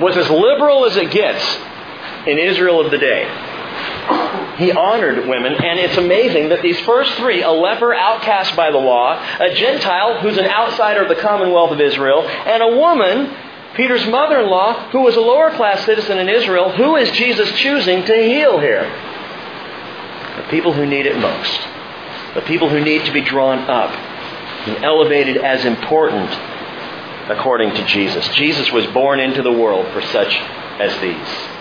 Speaker 1: Was as liberal as it gets in Israel of the day. He honored women, and it's amazing that these first three, a leper outcast by the law, a Gentile who's an outsider of the commonwealth of Israel, and a woman, Peter's mother in law, who was a lower class citizen in Israel, who is Jesus choosing to heal here? The people who need it most. The people who need to be drawn up and elevated as important according to Jesus. Jesus was born into the world for such as these.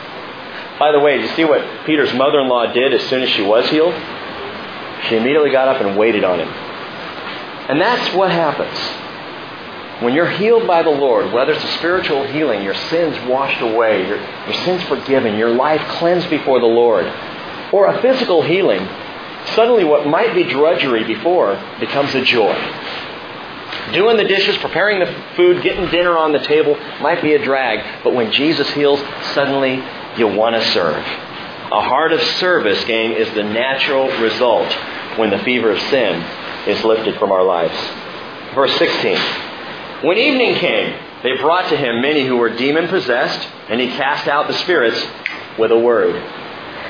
Speaker 1: By the way, did you see what Peter's mother in law did as soon as she was healed? She immediately got up and waited on him. And that's what happens. When you're healed by the Lord, whether it's a spiritual healing, your sins washed away, your, your sins forgiven, your life cleansed before the Lord, or a physical healing, suddenly what might be drudgery before becomes a joy. Doing the dishes, preparing the food, getting dinner on the table might be a drag, but when Jesus heals, suddenly you want to serve. A heart of service, gang, is the natural result when the fever of sin is lifted from our lives. Verse 16. When evening came, they brought to him many who were demon possessed, and he cast out the spirits with a word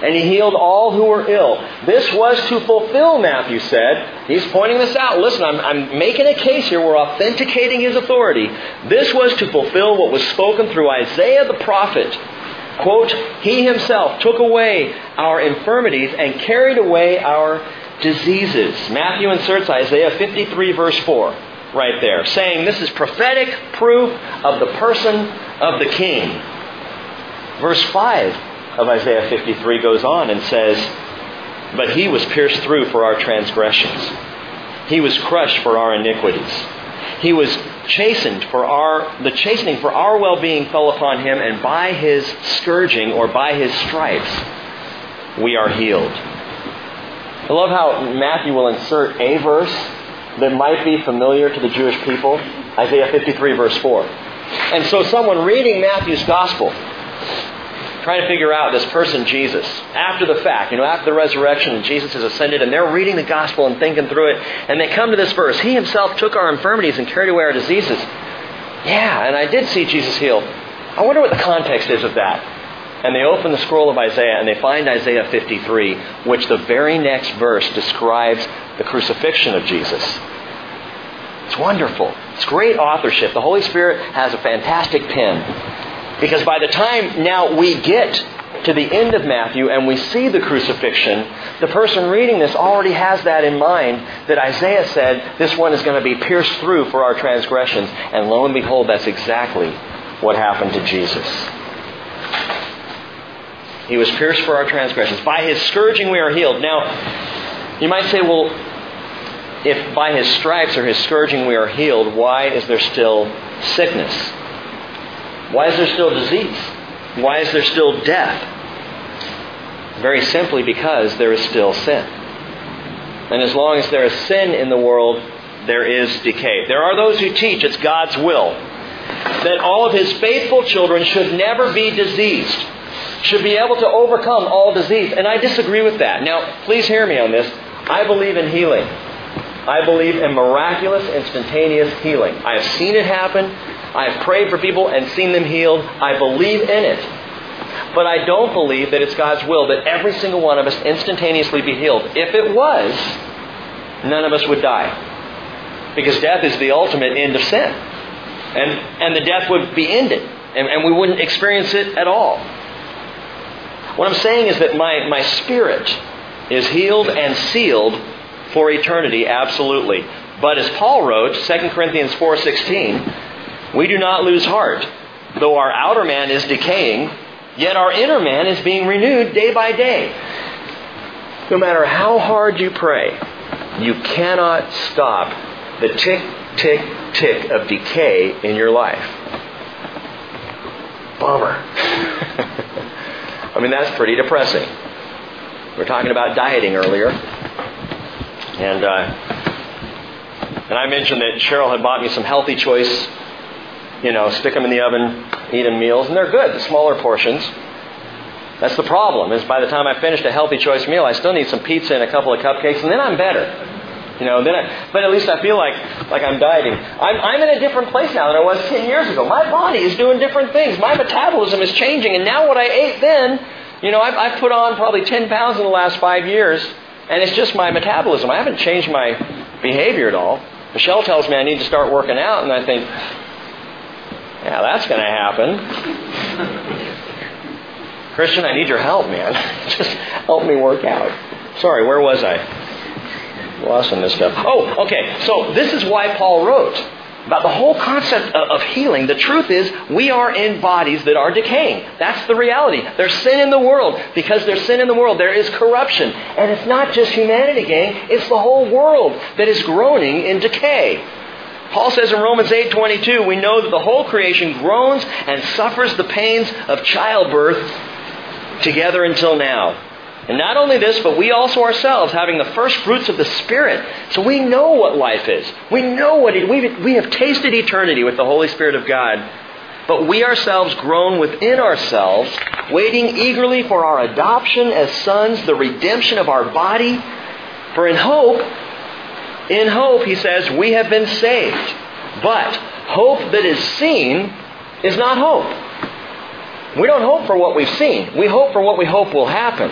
Speaker 1: and he healed all who were ill. This was to fulfill, Matthew said. He's pointing this out. Listen, I'm, I'm making a case here. We're authenticating his authority. This was to fulfill what was spoken through Isaiah the prophet. Quote, He himself took away our infirmities and carried away our diseases. Matthew inserts Isaiah 53, verse 4, right there, saying this is prophetic proof of the person of the king. Verse 5 of Isaiah 53 goes on and says, But he was pierced through for our transgressions, he was crushed for our iniquities. He was chastened for our, the chastening for our well-being fell upon him, and by his scourging or by his stripes, we are healed. I love how Matthew will insert a verse that might be familiar to the Jewish people. Isaiah 53 verse 4. And so someone reading Matthew's gospel trying to figure out this person, Jesus, after the fact, you know, after the resurrection Jesus has ascended, and they're reading the gospel and thinking through it, and they come to this verse He himself took our infirmities and carried away our diseases. Yeah, and I did see Jesus healed. I wonder what the context is of that. And they open the scroll of Isaiah and they find Isaiah 53, which the very next verse describes the crucifixion of Jesus. It's wonderful. It's great authorship. The Holy Spirit has a fantastic pen. Because by the time now we get to the end of Matthew and we see the crucifixion, the person reading this already has that in mind that Isaiah said this one is going to be pierced through for our transgressions. And lo and behold, that's exactly what happened to Jesus. He was pierced for our transgressions. By his scourging we are healed. Now, you might say, well, if by his stripes or his scourging we are healed, why is there still sickness? Why is there still disease? Why is there still death? Very simply because there is still sin. And as long as there is sin in the world, there is decay. There are those who teach it's God's will that all of His faithful children should never be diseased, should be able to overcome all disease. And I disagree with that. Now, please hear me on this. I believe in healing. I believe in miraculous, instantaneous healing. I have seen it happen. I have prayed for people and seen them healed. I believe in it. But I don't believe that it's God's will that every single one of us instantaneously be healed. If it was, none of us would die. Because death is the ultimate end of sin. And, and the death would be ended. And, and we wouldn't experience it at all. What I'm saying is that my, my spirit is healed and sealed for eternity, absolutely. But as Paul wrote, 2 Corinthians 4.16, we do not lose heart. Though our outer man is decaying, yet our inner man is being renewed day by day. No matter how hard you pray, you cannot stop the tick, tick, tick of decay in your life. Bummer. (laughs) I mean, that's pretty depressing. We were talking about dieting earlier. And, uh, and I mentioned that Cheryl had bought me some healthy choice, you know, stick them in the oven, eat them meals, and they're good, the smaller portions. That's the problem, is by the time I finished a healthy choice meal, I still need some pizza and a couple of cupcakes, and then I'm better. You know, then I, but at least I feel like like I'm dieting. I'm, I'm in a different place now than I was 10 years ago. My body is doing different things. My metabolism is changing, and now what I ate then, you know, I've, I've put on probably 10 pounds in the last five years, and it's just my metabolism. I haven't changed my behavior at all. Michelle tells me I need to start working out, and I think, yeah, that's going to happen. Christian, I need your help, man. (laughs) just help me work out. Sorry, where was I? lost on this stuff. Oh, okay. So this is why Paul wrote about the whole concept of healing. The truth is, we are in bodies that are decaying. That's the reality. There's sin in the world. Because there's sin in the world, there is corruption. And it's not just humanity, gang. It's the whole world that is groaning in decay. Paul says in Romans 8:22, we know that the whole creation groans and suffers the pains of childbirth together until now. And not only this, but we also ourselves, having the first fruits of the Spirit. So we know what life is. We know what it, we, we have tasted eternity with the Holy Spirit of God. But we ourselves groan within ourselves, waiting eagerly for our adoption as sons, the redemption of our body. For in hope, in hope, he says, we have been saved. But hope that is seen is not hope. We don't hope for what we've seen. We hope for what we hope will happen.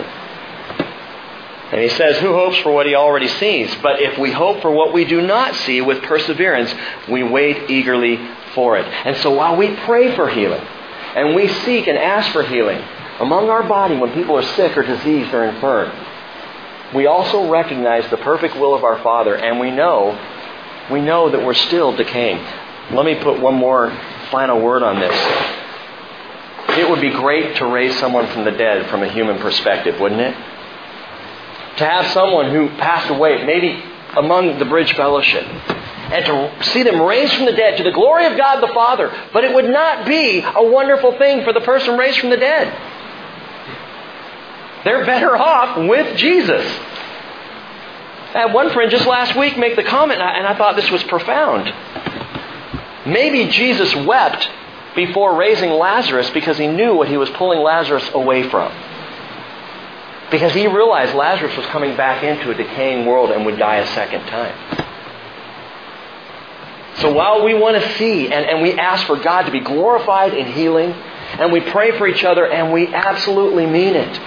Speaker 1: And he says, Who hopes for what he already sees? But if we hope for what we do not see with perseverance, we wait eagerly for it. And so while we pray for healing, and we seek and ask for healing among our body when people are sick or diseased or infirm, we also recognize the perfect will of our Father, and we know, we know that we're still decaying. Let me put one more final word on this. It would be great to raise someone from the dead from a human perspective, wouldn't it? To have someone who passed away, maybe among the Bridge Fellowship, and to see them raised from the dead to the glory of God the Father. But it would not be a wonderful thing for the person raised from the dead. They're better off with Jesus. I had one friend just last week make the comment, and I thought this was profound. Maybe Jesus wept before raising Lazarus because he knew what he was pulling Lazarus away from. Because he realized Lazarus was coming back into a decaying world and would die a second time. So while we want to see and, and we ask for God to be glorified in healing, and we pray for each other, and we absolutely mean it,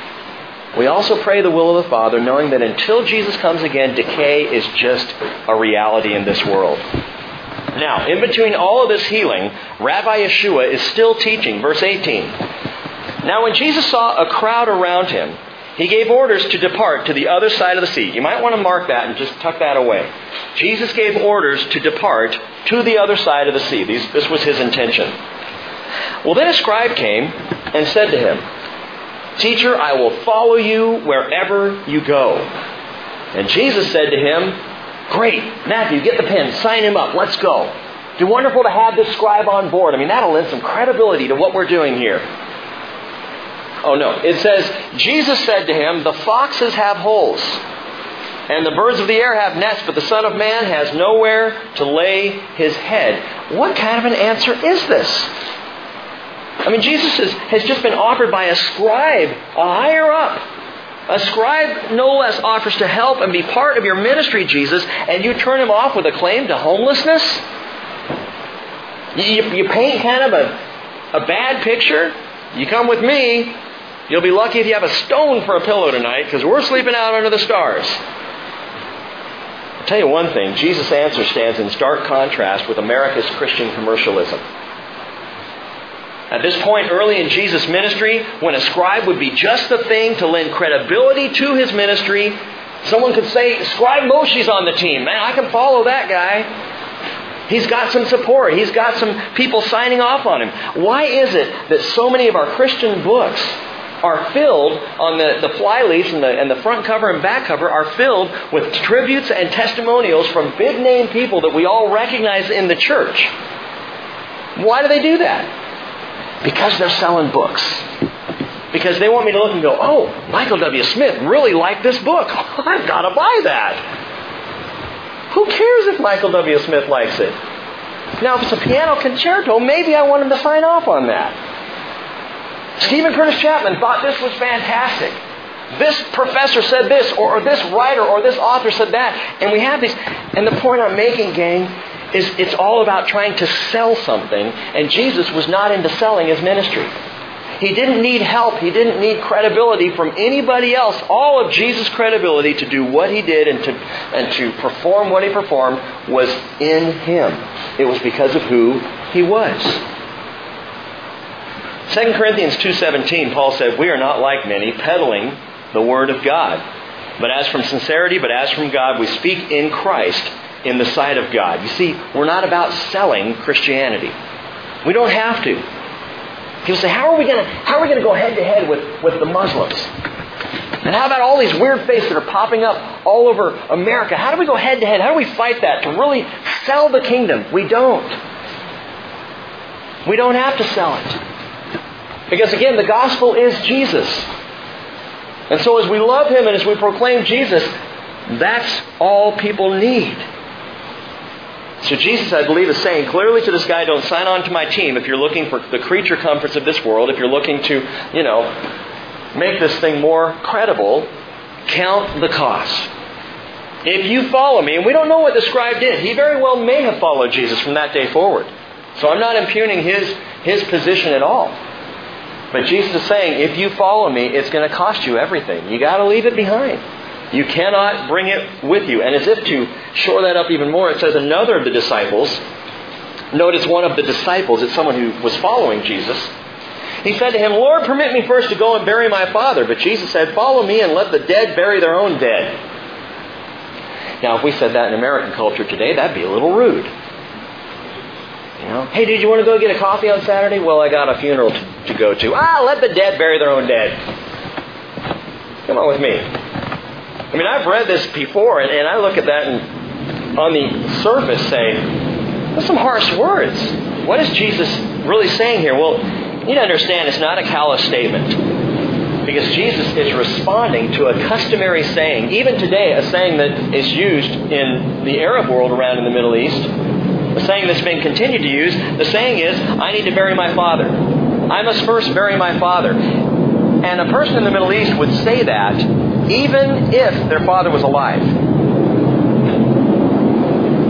Speaker 1: we also pray the will of the Father, knowing that until Jesus comes again, decay is just a reality in this world. Now, in between all of this healing, Rabbi Yeshua is still teaching. Verse 18. Now, when Jesus saw a crowd around him, he gave orders to depart to the other side of the sea. You might want to mark that and just tuck that away. Jesus gave orders to depart to the other side of the sea. this was his intention. Well, then a scribe came and said to him, Teacher, I will follow you wherever you go. And Jesus said to him, Great, Matthew, get the pen, sign him up, let's go. It'd be wonderful to have this scribe on board. I mean, that'll lend some credibility to what we're doing here. Oh no, it says, Jesus said to him, The foxes have holes, and the birds of the air have nests, but the Son of Man has nowhere to lay his head. What kind of an answer is this? I mean, Jesus has, has just been offered by a scribe, a higher up. A scribe no less offers to help and be part of your ministry, Jesus, and you turn him off with a claim to homelessness? You, you paint kind of a, a bad picture? You come with me, you'll be lucky if you have a stone for a pillow tonight because we're sleeping out under the stars. I'll tell you one thing Jesus' answer stands in stark contrast with America's Christian commercialism. At this point early in Jesus' ministry, when a scribe would be just the thing to lend credibility to his ministry, someone could say, Scribe Moshe's on the team. Man, I can follow that guy. He's got some support. He's got some people signing off on him. Why is it that so many of our Christian books are filled on the, the flyleaves and the, and the front cover and back cover are filled with tributes and testimonials from big name people that we all recognize in the church? Why do they do that? Because they're selling books. Because they want me to look and go, oh, Michael W. Smith really liked this book. (laughs) I've got to buy that. Who cares if Michael W. Smith likes it? Now, if it's a piano concerto, maybe I want him to sign off on that. Steven Curtis Chapman thought this was fantastic. This professor said this, or, or this writer, or this author said that. And we have these. And the point I'm making, gang, is it's all about trying to sell something, and Jesus was not into selling his ministry. He didn't need help. He didn't need credibility from anybody else. All of Jesus' credibility to do what he did and to, and to perform what he performed was in him. It was because of who he was. 2 Corinthians 2.17, Paul said, We are not like many, peddling the word of God. But as from sincerity, but as from God, we speak in Christ in the sight of God. You see, we're not about selling Christianity. We don't have to. People say, how are we going to how are we going to go head to head with, with the Muslims? And how about all these weird faiths that are popping up all over America? How do we go head to head? How do we fight that to really sell the kingdom? We don't. We don't have to sell it. Because again, the gospel is Jesus. And so as we love Him and as we proclaim Jesus, that's all people need. So Jesus, I believe, is saying clearly to this guy, don't sign on to my team if you're looking for the creature comforts of this world, if you're looking to, you know, make this thing more credible, count the cost. If you follow me, and we don't know what the scribe did, he very well may have followed Jesus from that day forward. So I'm not impugning his, his position at all. But Jesus is saying, if you follow me, it's going to cost you everything. You got to leave it behind. You cannot bring it with you. And as if to shore that up even more, it says another of the disciples, notice one of the disciples, it's someone who was following Jesus. He said to him, Lord, permit me first to go and bury my father. But Jesus said, Follow me and let the dead bury their own dead. Now, if we said that in American culture today, that'd be a little rude. You know, hey, did you want to go get a coffee on Saturday? Well, I got a funeral to, to go to. Ah, let the dead bury their own dead. Come on with me. I mean, I've read this before, and, and I look at that and on the surface say, "That's some harsh words." What is Jesus really saying here? Well, you need to understand it's not a callous statement. Because Jesus is responding to a customary saying, even today, a saying that is used in the Arab world around in the Middle East, a saying that's been continued to use. The saying is, I need to bury my father. I must first bury my father. And a person in the Middle East would say that even if their father was alive.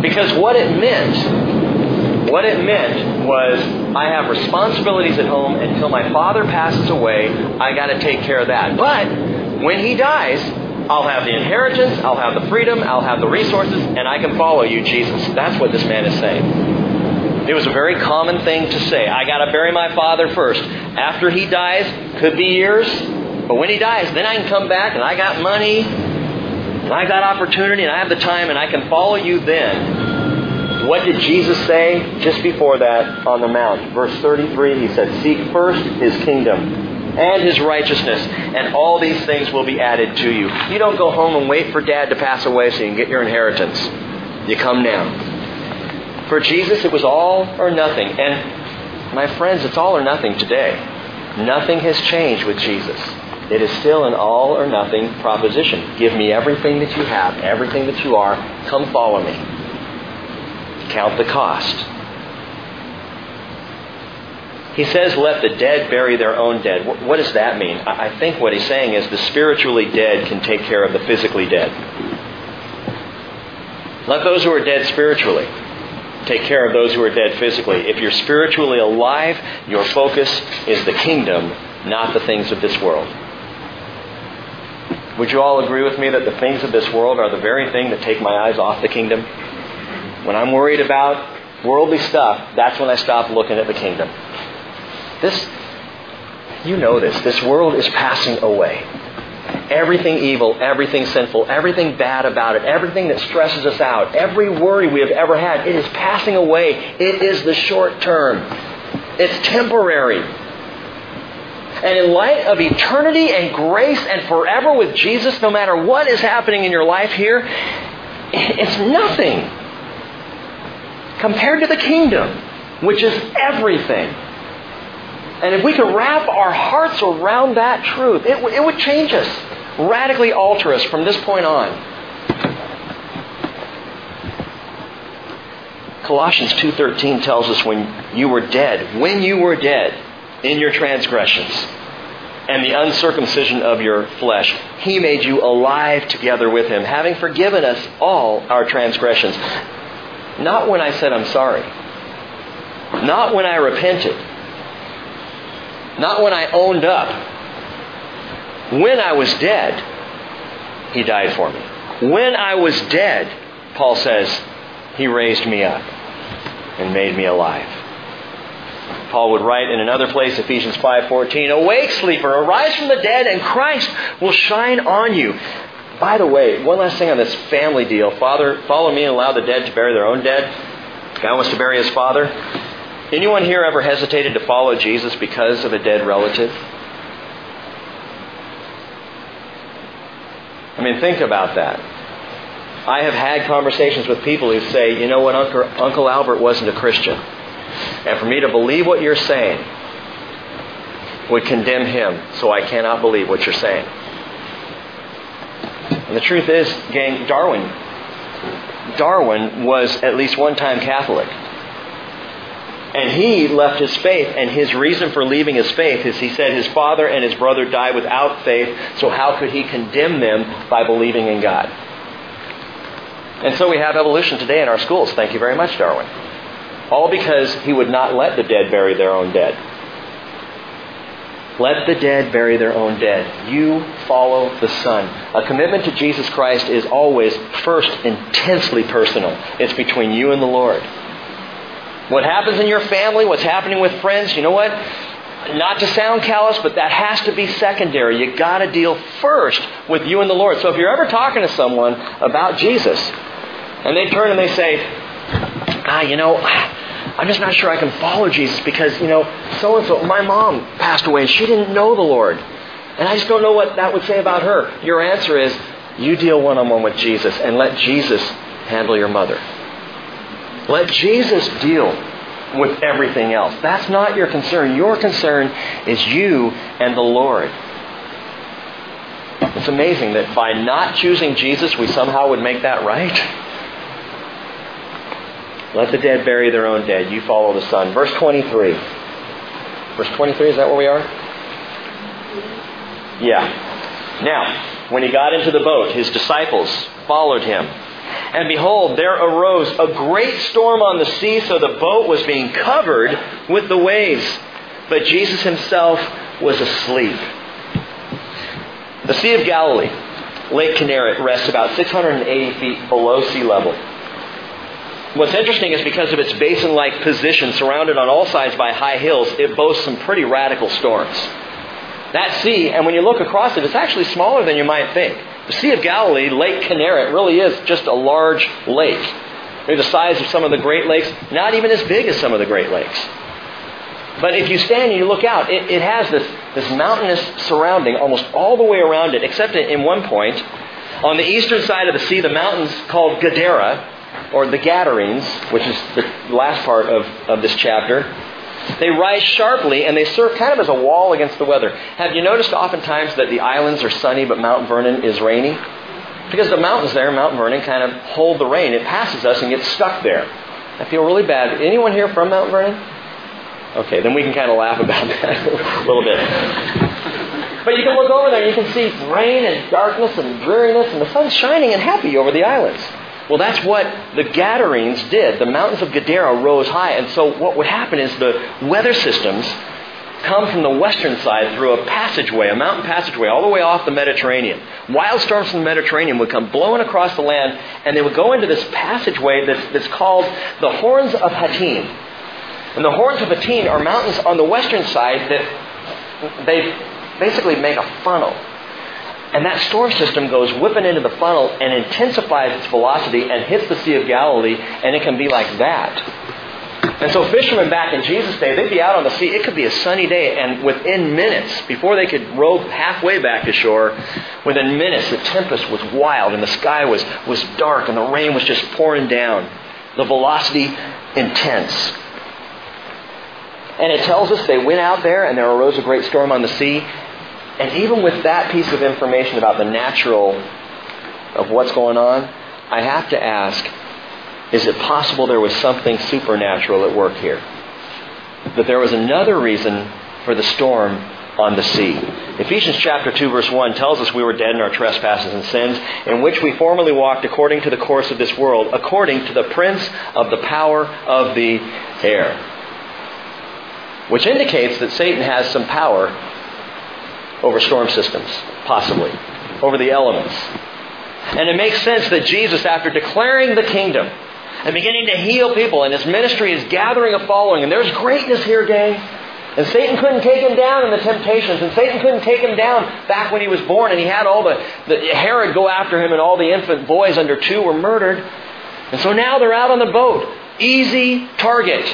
Speaker 1: Because what it meant, what it meant was, I have responsibilities at home until my father passes away. I got to take care of that. But when he dies, I'll have the inheritance, I'll have the freedom, I'll have the resources, and I can follow you, Jesus. That's what this man is saying. It was a very common thing to say. I got to bury my father first. After he dies, could be years, but when he dies, then I can come back and I got money, and I got opportunity, and I have the time, and I can follow you then. What did Jesus say just before that on the Mount? Verse 33, he said, Seek first his kingdom and his righteousness, and all these things will be added to you. You don't go home and wait for dad to pass away so you can get your inheritance. You come now. For Jesus, it was all or nothing. And my friends, it's all or nothing today. Nothing has changed with Jesus. It is still an all or nothing proposition. Give me everything that you have, everything that you are. Come follow me. Count the cost. He says, let the dead bury their own dead. What does that mean? I think what he's saying is the spiritually dead can take care of the physically dead. Let those who are dead spiritually take care of those who are dead physically. If you're spiritually alive, your focus is the kingdom, not the things of this world. Would you all agree with me that the things of this world are the very thing that take my eyes off the kingdom? When I'm worried about worldly stuff, that's when I stop looking at the kingdom. This, you know this, this world is passing away. Everything evil, everything sinful, everything bad about it, everything that stresses us out, every worry we have ever had, it is passing away. It is the short term. It's temporary. And in light of eternity and grace and forever with Jesus, no matter what is happening in your life here, it's nothing compared to the kingdom, which is everything. And if we could wrap our hearts around that truth, it, w- it would change us, radically alter us from this point on. Colossians 2:13 tells us when you were dead, when you were dead in your transgressions and the uncircumcision of your flesh, he made you alive together with him, having forgiven us all our transgressions. Not when I said I'm sorry. Not when I repented not when I owned up. When I was dead, He died for me. When I was dead, Paul says, He raised me up and made me alive. Paul would write in another place, Ephesians 5:14, "Awake, sleeper, arise from the dead, and Christ will shine on you." By the way, one last thing on this family deal. Father, follow me and allow the dead to bury their own dead. God wants to bury his father. Anyone here ever hesitated to follow Jesus because of a dead relative? I mean, think about that. I have had conversations with people who say, you know what, Uncle, Uncle Albert wasn't a Christian. And for me to believe what you're saying would condemn him, so I cannot believe what you're saying. And the truth is, gang, Darwin, Darwin was at least one time Catholic. And he left his faith, and his reason for leaving his faith is he said his father and his brother died without faith, so how could he condemn them by believing in God? And so we have evolution today in our schools. Thank you very much, Darwin. All because he would not let the dead bury their own dead. Let the dead bury their own dead. You follow the Son. A commitment to Jesus Christ is always, first, intensely personal. It's between you and the Lord. What happens in your family, what's happening with friends, you know what? Not to sound callous, but that has to be secondary. You got to deal first with you and the Lord. So if you're ever talking to someone about Jesus, and they turn and they say, "Ah, you know, I'm just not sure I can follow Jesus because, you know, so and so, my mom passed away and she didn't know the Lord. And I just don't know what that would say about her. Your answer is you deal one on one with Jesus and let Jesus handle your mother. Let Jesus deal with everything else. That's not your concern. Your concern is you and the Lord. It's amazing that by not choosing Jesus, we somehow would make that right. Let the dead bury their own dead. You follow the Son. Verse 23. Verse 23, is that where we are? Yeah. Now, when he got into the boat, his disciples followed him. And behold, there arose a great storm on the sea, so the boat was being covered with the waves. But Jesus himself was asleep. The Sea of Galilee, Lake Kinneret, rests about 680 feet below sea level. What's interesting is because of its basin like position, surrounded on all sides by high hills, it boasts some pretty radical storms. That sea, and when you look across it, it's actually smaller than you might think. The Sea of Galilee, Lake Kinneret, really is just a large lake. Maybe the size of some of the Great Lakes, not even as big as some of the Great Lakes. But if you stand and you look out, it, it has this, this mountainous surrounding almost all the way around it, except in one point. On the eastern side of the sea, the mountains called Gadara, or the Gadarenes, which is the last part of, of this chapter, they rise sharply and they serve kind of as a wall against the weather. Have you noticed oftentimes that the islands are sunny but Mount Vernon is rainy? Because the mountains there, Mount Vernon, kind of hold the rain. It passes us and gets stuck there. I feel really bad. Anyone here from Mount Vernon? Okay, then we can kind of laugh about (laughs) that a little bit. But you can look over there and you can see rain and darkness and dreariness, and the sun's shining and happy over the islands. Well, that's what the Gadarenes did. The mountains of Gadara rose high, and so what would happen is the weather systems come from the western side through a passageway, a mountain passageway, all the way off the Mediterranean. Wild storms from the Mediterranean would come blowing across the land, and they would go into this passageway that's, that's called the Horns of Hattin. And the Horns of Hattin are mountains on the western side that they basically make a funnel. And that storm system goes whipping into the funnel and intensifies its velocity and hits the Sea of Galilee, and it can be like that. And so fishermen back in Jesus' day, they'd be out on the sea. It could be a sunny day, and within minutes, before they could row halfway back to shore, within minutes the tempest was wild and the sky was, was dark and the rain was just pouring down. The velocity intense. And it tells us they went out there and there arose a great storm on the sea, and even with that piece of information about the natural of what's going on, I have to ask is it possible there was something supernatural at work here? That there was another reason for the storm on the sea. Ephesians chapter 2 verse 1 tells us we were dead in our trespasses and sins, in which we formerly walked according to the course of this world, according to the prince of the power of the air. Which indicates that Satan has some power over storm systems, possibly, over the elements. And it makes sense that Jesus, after declaring the kingdom and beginning to heal people, and his ministry is gathering a following, and there's greatness here, gang. And Satan couldn't take him down in the temptations, and Satan couldn't take him down back when he was born, and he had all the, the Herod go after him, and all the infant boys under two were murdered. And so now they're out on the boat. Easy target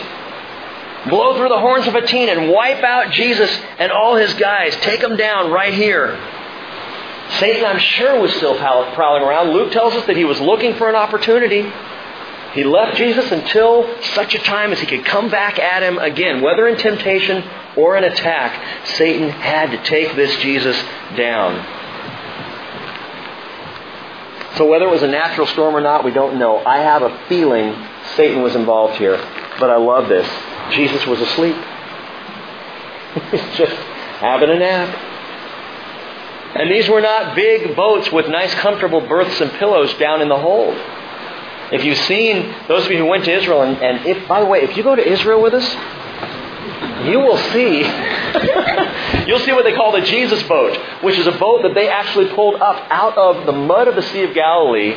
Speaker 1: blow through the horns of Hattin and wipe out Jesus and all his guys. Take them down right here. Satan, I'm sure, was still prowling around. Luke tells us that he was looking for an opportunity. He left Jesus until such a time as he could come back at him again, whether in temptation or in attack. Satan had to take this Jesus down. So, whether it was a natural storm or not, we don't know. I have a feeling Satan was involved here. But I love this. Jesus was asleep. (laughs) Just having a nap. And these were not big boats with nice, comfortable berths and pillows down in the hold. If you've seen those of you who went to Israel, and, and if, by the way, if you go to Israel with us, you will see, (laughs) you'll see what they call the Jesus boat, which is a boat that they actually pulled up out of the mud of the Sea of Galilee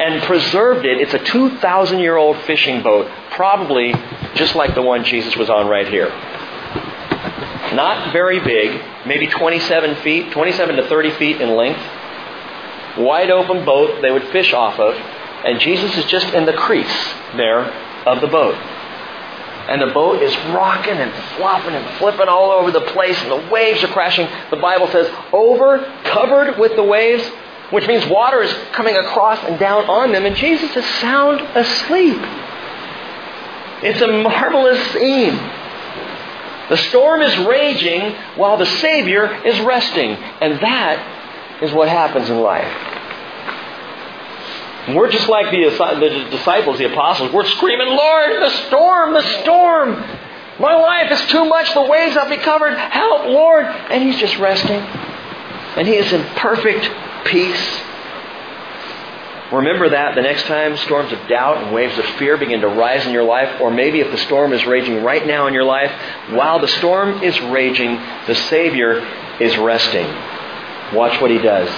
Speaker 1: and preserved it. It's a 2,000 year old fishing boat, probably just like the one Jesus was on right here. Not very big, maybe 27 feet, 27 to 30 feet in length. Wide open boat they would fish off of, and Jesus is just in the crease there of the boat. And the boat is rocking and flopping and flipping all over the place, and the waves are crashing. The Bible says, over, covered with the waves, which means water is coming across and down on them, and Jesus is sound asleep. It's a marvelous scene. The storm is raging while the Savior is resting. And that is what happens in life. We're just like the, the disciples, the apostles. We're screaming, Lord, the storm, the storm. My life is too much. The waves have me covered. Help, Lord. And he's just resting. And he is in perfect peace. Remember that the next time storms of doubt and waves of fear begin to rise in your life, or maybe if the storm is raging right now in your life, while the storm is raging, the Savior is resting. Watch what he does.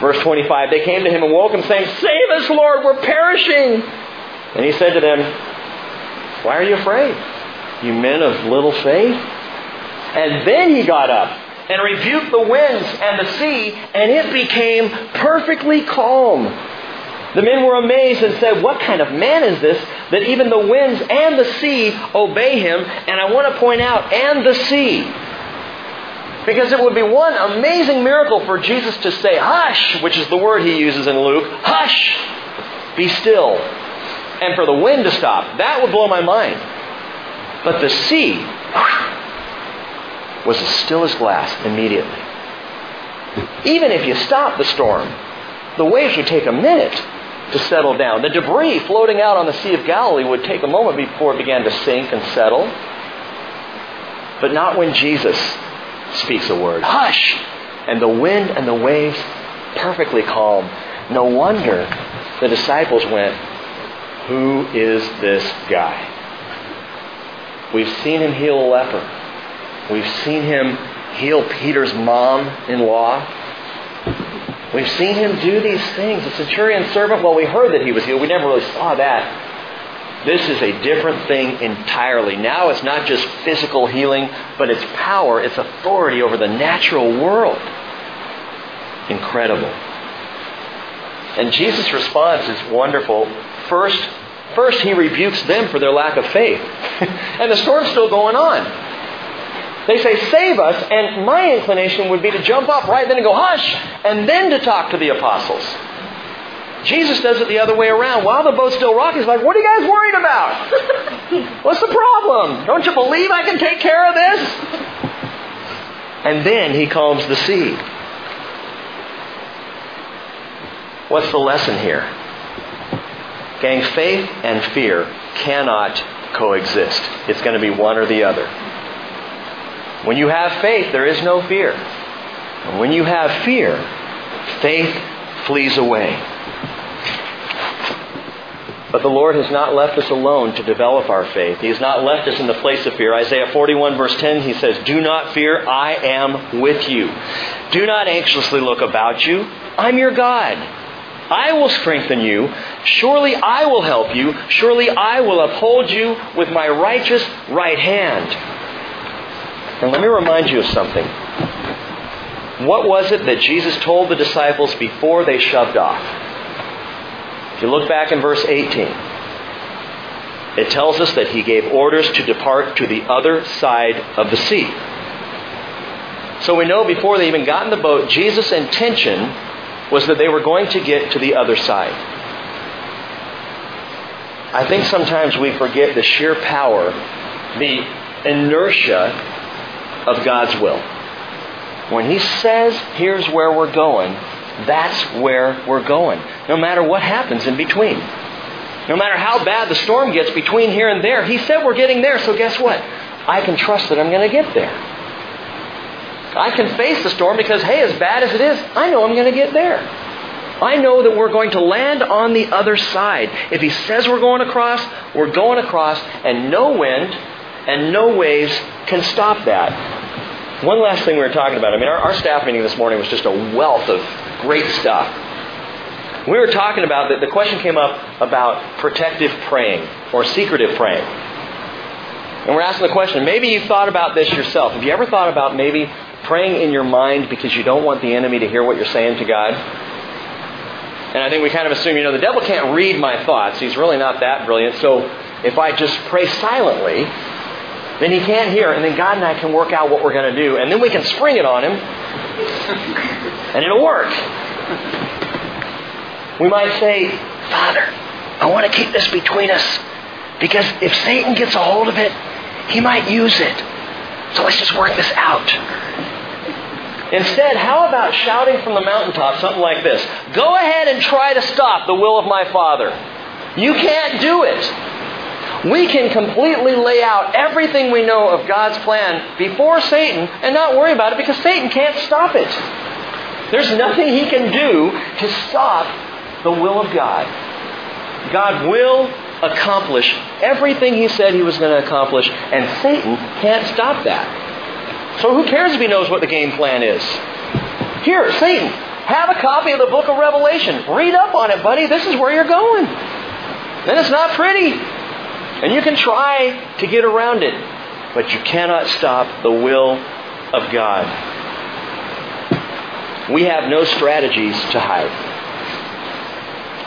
Speaker 1: Verse 25 They came to him and woke him, saying, Save us, Lord, we're perishing. And he said to them, Why are you afraid, you men of little faith? And then he got up and rebuked the winds and the sea, and it became perfectly calm. The men were amazed and said, What kind of man is this that even the winds and the sea obey him? And I want to point out, and the sea. Because it would be one amazing miracle for Jesus to say, Hush, which is the word he uses in Luke, hush, be still. And for the wind to stop. That would blow my mind. But the sea, was as still as glass immediately. Even if you stop the storm, the waves would take a minute to settle down. The debris floating out on the Sea of Galilee would take a moment before it began to sink and settle. But not when Jesus speaks a word. Hush! And the wind and the waves perfectly calm. No wonder the disciples went, Who is this guy? We've seen him heal a leper. We've seen him heal Peter's mom in law. We've seen him do these things. The centurion servant, well, we heard that he was healed. We never really saw that. This is a different thing entirely. Now it's not just physical healing, but it's power, it's authority over the natural world. Incredible. And Jesus' response is wonderful. First, first he rebukes them for their lack of faith. (laughs) and the storm's still going on. They say, save us, and my inclination would be to jump up right then and go, hush, and then to talk to the apostles. Jesus does it the other way around. While the boat's still rocking, he's like, what are you guys worried about? (laughs) What's the problem? Don't you believe I can take care of this? And then he calms the sea. What's the lesson here? Gang, faith and fear cannot coexist. It's going to be one or the other. When you have faith, there is no fear. And when you have fear, faith flees away. But the Lord has not left us alone to develop our faith. He has not left us in the place of fear. Isaiah 41, verse 10, he says, Do not fear, I am with you. Do not anxiously look about you. I'm your God. I will strengthen you. Surely I will help you. Surely I will uphold you with my righteous right hand. And let me remind you of something. What was it that Jesus told the disciples before they shoved off? If you look back in verse 18, it tells us that he gave orders to depart to the other side of the sea. So we know before they even got in the boat, Jesus' intention was that they were going to get to the other side. I think sometimes we forget the sheer power, the inertia of God's will. When He says, here's where we're going, that's where we're going. No matter what happens in between. No matter how bad the storm gets between here and there, He said we're getting there, so guess what? I can trust that I'm going to get there. I can face the storm because, hey, as bad as it is, I know I'm going to get there. I know that we're going to land on the other side. If He says we're going across, we're going across, and no wind and no waves can stop that. One last thing we were talking about. I mean, our, our staff meeting this morning was just a wealth of great stuff. We were talking about that the question came up about protective praying or secretive praying. And we're asking the question, maybe you've thought about this yourself. Have you ever thought about maybe praying in your mind because you don't want the enemy to hear what you're saying to God? And I think we kind of assume, you know, the devil can't read my thoughts. He's really not that brilliant. So if I just pray silently, then he can't hear, and then God and I can work out what we're going to do, and then we can spring it on him, and it'll work. We might say, Father, I want to keep this between us because if Satan gets a hold of it, he might use it. So let's just work this out. Instead, how about shouting from the mountaintop something like this Go ahead and try to stop the will of my Father. You can't do it. We can completely lay out everything we know of God's plan before Satan and not worry about it because Satan can't stop it. There's nothing he can do to stop the will of God. God will accomplish everything he said he was going to accomplish, and Satan can't stop that. So who cares if he knows what the game plan is? Here, Satan, have a copy of the book of Revelation. Read up on it, buddy. This is where you're going. Then it's not pretty. And you can try to get around it, but you cannot stop the will of God. We have no strategies to hide.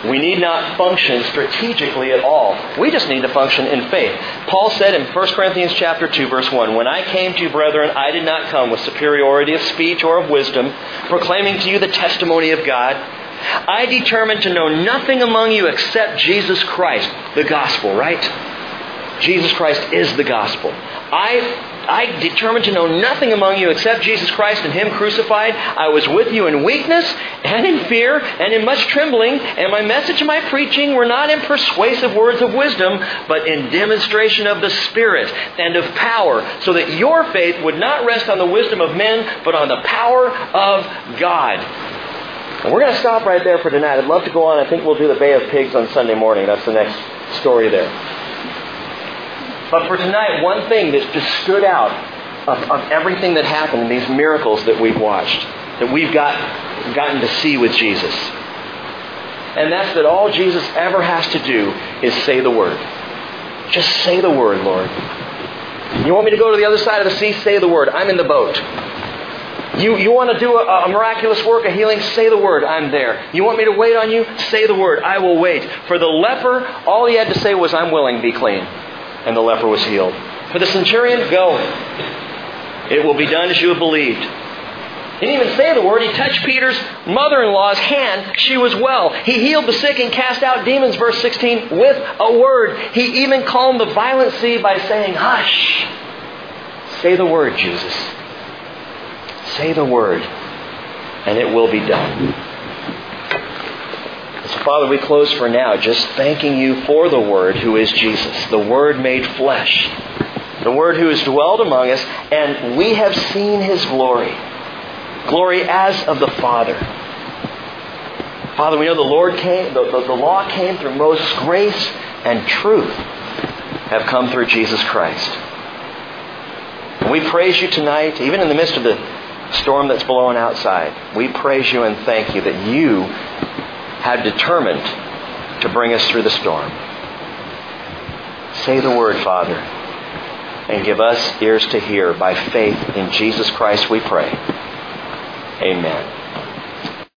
Speaker 1: We need not function strategically at all. We just need to function in faith. Paul said in 1 Corinthians chapter 2 verse 1, "When I came to you, brethren, I did not come with superiority of speech or of wisdom, proclaiming to you the testimony of God. I determined to know nothing among you except Jesus Christ, the gospel, right? Jesus Christ is the gospel. I I determined to know nothing among you except Jesus Christ and Him crucified. I was with you in weakness and in fear and in much trembling, and my message and my preaching were not in persuasive words of wisdom, but in demonstration of the Spirit and of power, so that your faith would not rest on the wisdom of men, but on the power of God. And we're going to stop right there for tonight. I'd love to go on. I think we'll do the Bay of Pigs on Sunday morning. That's the next story there. But for tonight, one thing that just stood out of, of everything that happened in these miracles that we've watched, that we've got, gotten to see with Jesus. And that's that all Jesus ever has to do is say the word. Just say the word, Lord. You want me to go to the other side of the sea? Say the word. I'm in the boat. You, you want to do a, a, miraculous work, a healing? Say the word. I'm there. You want me to wait on you? Say the word. I will wait. For the leper, all he had to say was, I'm willing, be clean and the leper was healed. For the centurion, go. It will be done as you have believed. He didn't even say the word. He touched Peter's mother in law's hand. She was well. He healed the sick and cast out demons, verse 16, with a word. He even calmed the violent sea by saying, Hush. Say the word, Jesus. Say the word, and it will be done. So, Father, we close for now just thanking you for the Word who is Jesus, the Word made flesh, the Word who has dwelled among us, and we have seen His glory. Glory as of the Father. Father, we know the Lord came, the, the, the law came through Moses' grace and truth have come through Jesus Christ. And we praise you tonight, even in the midst of the storm that's blowing outside. We praise you and thank you that you had determined to bring us through the storm. Say the word, Father, and give us ears to hear. By faith in Jesus Christ we pray. Amen.